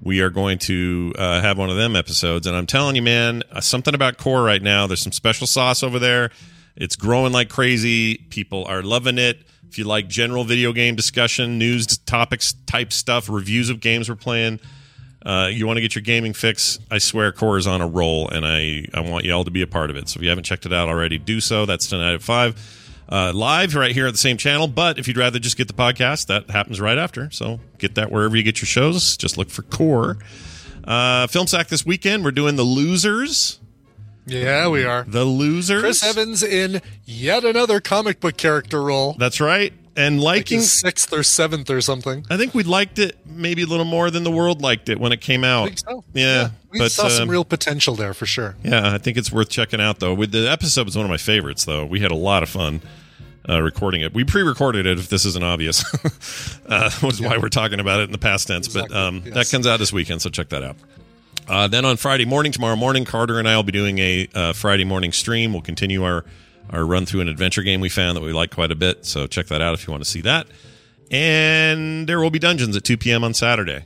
we are going to uh, have one of them episodes. And I'm telling you, man, uh, something about Core right now. There's some special sauce over there. It's growing like crazy. People are loving it. If you like general video game discussion, news topics type stuff, reviews of games we're playing, Uh, you want to get your gaming fix? I swear, Core is on a roll, and I I want you all to be a part of it. So if you haven't checked it out already, do so. That's tonight at five. Uh, live right here at the same channel. But if you'd rather just get the podcast, that happens right after. So get that wherever you get your shows. Just look for Core. Uh, Film Sack this weekend. We're doing the losers. Yeah, we are. The losers. Chris Evans in yet another comic book character role. That's right. And liking, his sixth or seventh or something. I think we liked it maybe a little more than the world liked it when it came out. I think so. Yeah, We but saw some um, real potential there for sure. Yeah, I think it's worth checking out though. With the episode was one of my favorites though. We had a lot of fun uh, recording it. We pre-recorded it if this isn't obvious, uh, which is why we're talking about it in the past tense. But um, that comes out this weekend, so check that out. Uh, then on Friday morning, tomorrow morning, Carter and I will be doing a uh, Friday morning stream. We'll continue our our run through an adventure game we found that we like quite a bit. So check that out if you want to see that. And there will be dungeons at 2 p.m. on Saturday.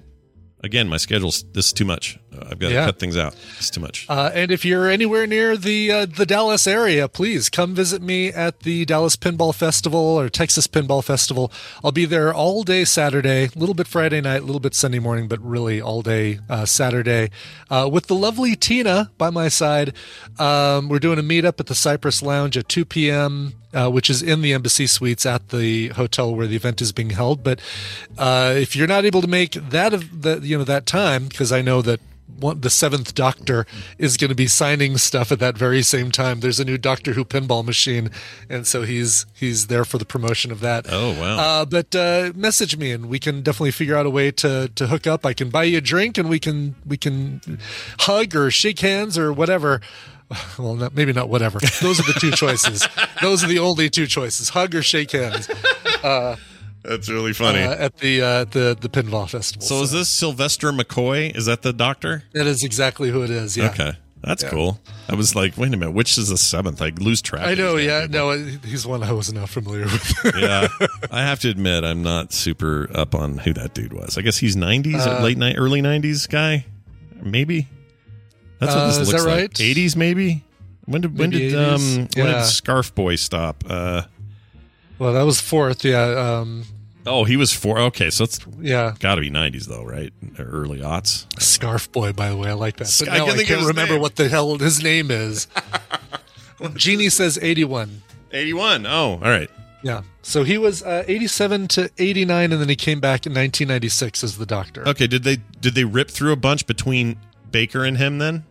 Again, my schedule's this is too much. I've got to cut things out. It's too much. Uh, and if you're anywhere near the uh, the Dallas area, please come visit me at the Dallas Pinball Festival or Texas Pinball Festival. I'll be there all day Saturday, a little bit Friday night, a little bit Sunday morning, but really all day uh, Saturday uh, with the lovely Tina by my side. Um, we're doing a meetup at the Cypress Lounge at 2 p.m. Uh, which is in the embassy suites at the hotel where the event is being held. But uh, if you're not able to make that of the you know that time, because I know that one, the seventh Doctor is going to be signing stuff at that very same time. There's a new Doctor Who pinball machine, and so he's he's there for the promotion of that. Oh wow! Uh, but uh, message me, and we can definitely figure out a way to to hook up. I can buy you a drink, and we can we can hug or shake hands or whatever. Well, not, maybe not whatever. Those are the two choices. Those are the only two choices: hug or shake hands. Uh, That's really funny. uh, at the uh, the the pinball festival. so, is this Sylvester McCoy? Is that the doctor? That is exactly who it is. Yeah. Okay, that's Yeah. cool. I was like, wait a minute, which is the seventh? I lose track. I know. Yeah. people. No, he's one I was not familiar with. yeah, I have to admit, I'm not super up on who that dude was. I guess he's 90s, Uh, late night, early 90s guy, maybe. That's what Uh, this is looks that like. 80s, maybe. When did when did 80s? um when did Scarf Boy stop? Uh well, that was fourth. Yeah. Um, oh, he was four. Okay, so it's yeah. got to be 90s though, right? Or Early aughts. Scarf Boy, by the way, I like that. But I now can I can't remember name. what the hell his name is. Jeannie says 81. 81. Oh, all right. Yeah. So he was uh, 87 to 89, and then he came back in 1996 as the Doctor. Okay, did they did they rip through a bunch between Baker and him then?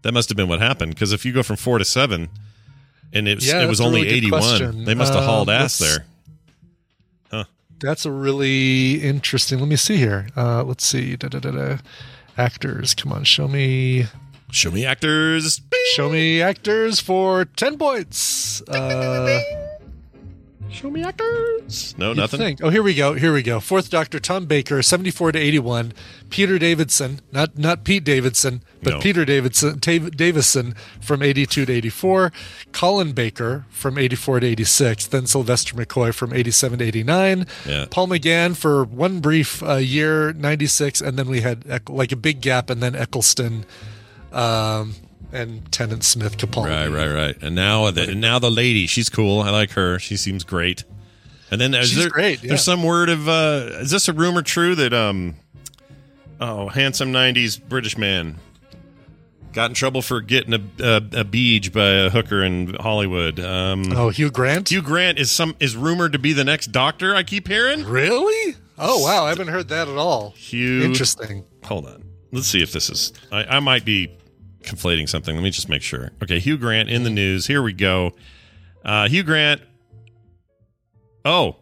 That must have been what happened because if you go from 4 to 7 and it was, Yeah, it was only really 81, they must have Uh, hauled ass there. Huh. That's a really interesting. Let me see here. Uh, let's see. Da, da, da, da. Actors, come on, show me. Show me actors. Show me actors for 10 points. Uh, Show me actors. No, You'd nothing. think. Oh, here we go. Here we go. Fourth Doctor Tom Baker, seventy-four to eighty-one. Peter Davidson, not not Pete Davidson, but No. Peter Davidson Tav- Davison from eighty-two to eighty-four. Colin Baker from eighty-four to eighty-six. Then Sylvester McCoy from eighty-seven to eighty-nine. Yeah. Paul McGann for one brief uh, year, ninety-six, and then we had like a big gap, and then Eccleston. Um, and Tennant Smith Capaldi. Right, right, right. And now the and now the lady, she's cool. I like her. She seems great. And then is She's there, great, yeah. There's some word of uh is this a rumor true that um oh handsome '90s British man got in trouble for getting a a, a beej by a hooker in Hollywood. Um, Oh, Hugh Grant. Hugh Grant is some is rumored to be the next Doctor. I keep hearing. Really? Oh wow, I haven't heard that at all. Hugh. Interesting. Hold on. Let's see if this is. I, I might be conflating something. Let me just make sure. Okay, Hugh Grant in the news. Here we go. Uh, Hugh Grant. Oh.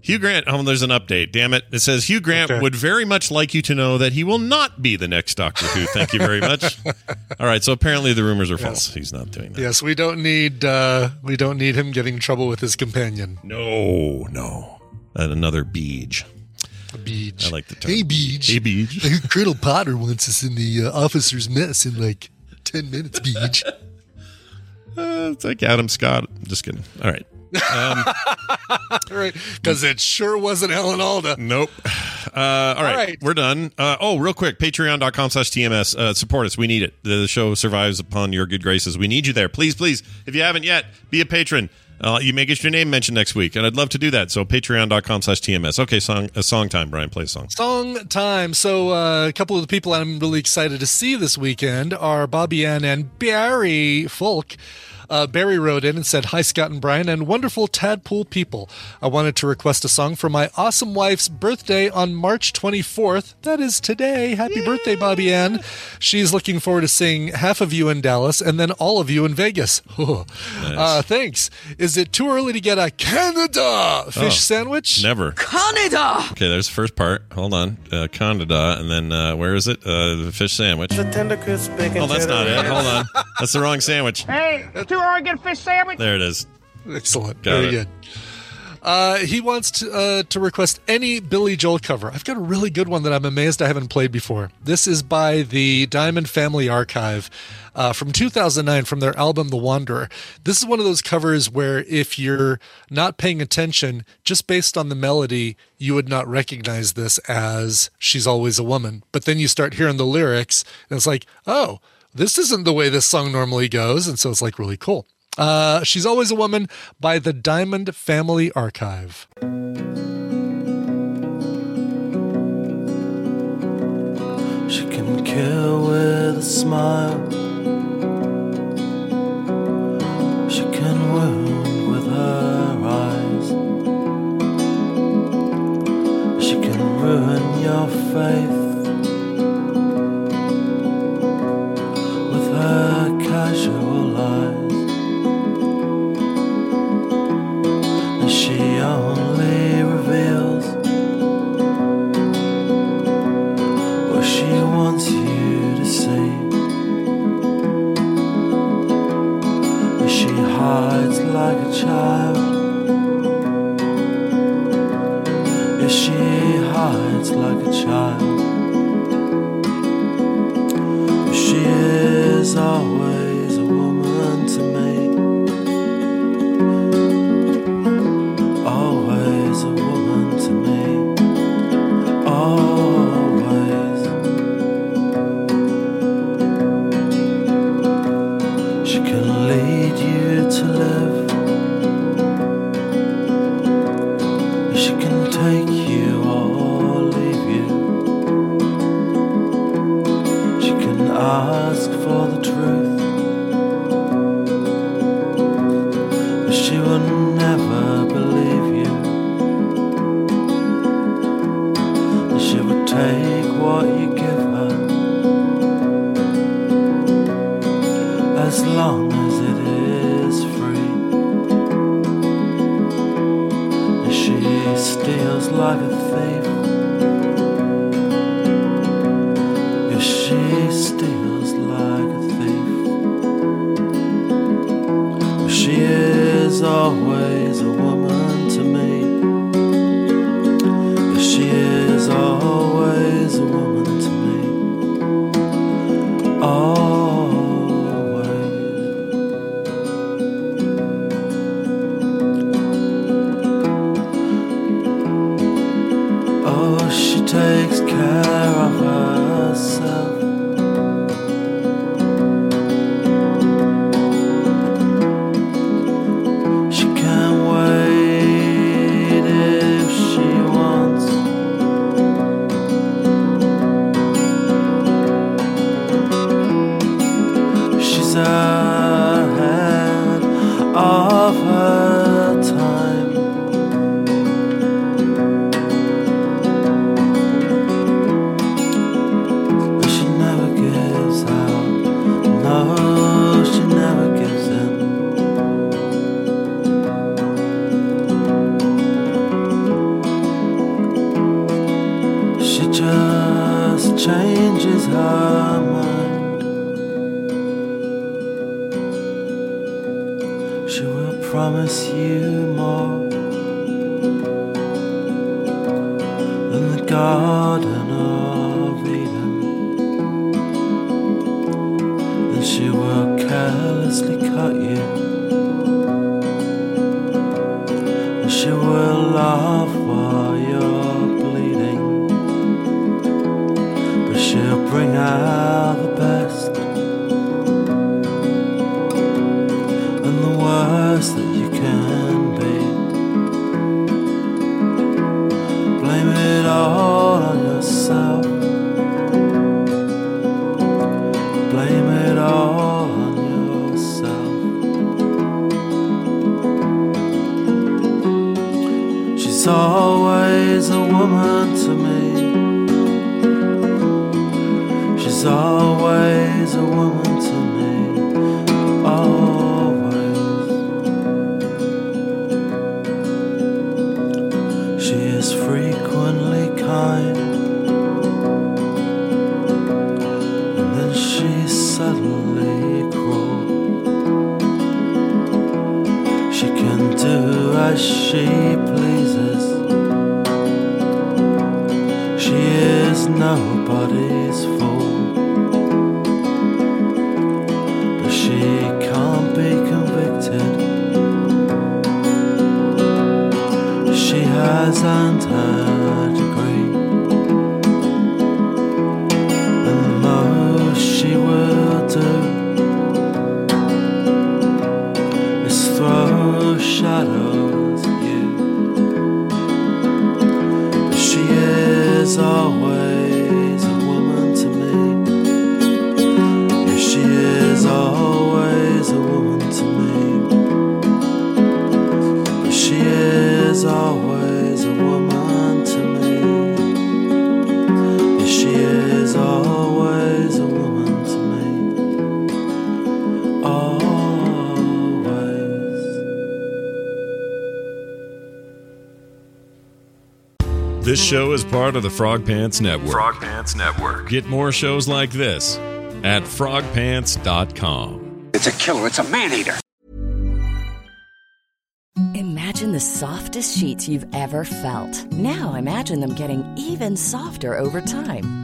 Hugh Grant. Oh, there's an update. Damn it. It says Hugh Grant Okay. would very much like you to know that he will not be the next Doctor Who. Thank you very much. All right. So apparently the rumors are false. He's not doing that. Yes, we don't need uh we don't need him getting trouble with his companion. No, no. And another Beej. Beej. I like the term. Hey beach. Hey, beach. Beej. Colonel Potter wants us in the uh, officer's mess in like ten minutes, beach. Uh, it's like Adam Scott. Just kidding. All right. Um, right. Because it sure wasn't Alan Alda. Nope. Uh, all, right, right. we're done. Uh, oh, real quick, patreon.com slash TMS. Uh, support us. We need it. The show survives upon your good graces. We need you there. Please, please, if you haven't yet, be a patron. Uh, you may get your name mentioned next week, and I'd love to do that. So patreon.com slash TMS. Okay, song, a song time, Brian. Play a song. Song time. So, uh, a couple of the people I'm really excited to see this weekend are Bobby Ann and Barry Folk. Uh, Barry wrote in and said, Hi, Scott and Brian, and wonderful Tadpool people. I wanted to request a song for my awesome wife's birthday on March 24th. That is today. Happy birthday, Bobby Ann. She's looking forward to seeing half of you in Dallas and then all of you in Vegas. uh, thanks. Is it too early to get a Canada fish Oh. sandwich? Never. Canada! Okay, there's the first part. Hold on. Uh, Canada, and then uh, where is it? Uh, the fish sandwich. The tender crisp bacon Oh, that's not it. Hold on. That's the wrong sandwich. Hey, two Oregon fish sandwich. There it is. Excellent. Got Very it. good. Uh, he wants to, uh, to request any Billy Joel cover. I've got a really good one that I'm amazed I haven't played before. This is by the Diamond Family Archive uh, from 2009 from their album The Wanderer. This is one of those covers where if you're not paying attention, just based on the melody, you would not recognize this as She's Always a Woman. But then you start hearing the lyrics, and it's like, oh, this isn't the way this song normally goes. And so it's like really cool. Uh, She's Always a Woman by the Diamond Family Archive. She can kill with a smile. She can wound with her eyes. She can ruin your faith And she part of the Frog Pants Network. Frog Pants Network. Get more shows like this at frogpants.com. It's a killer. It's a man eater. Imagine the softest sheets you've ever felt. Now imagine them getting even softer over time.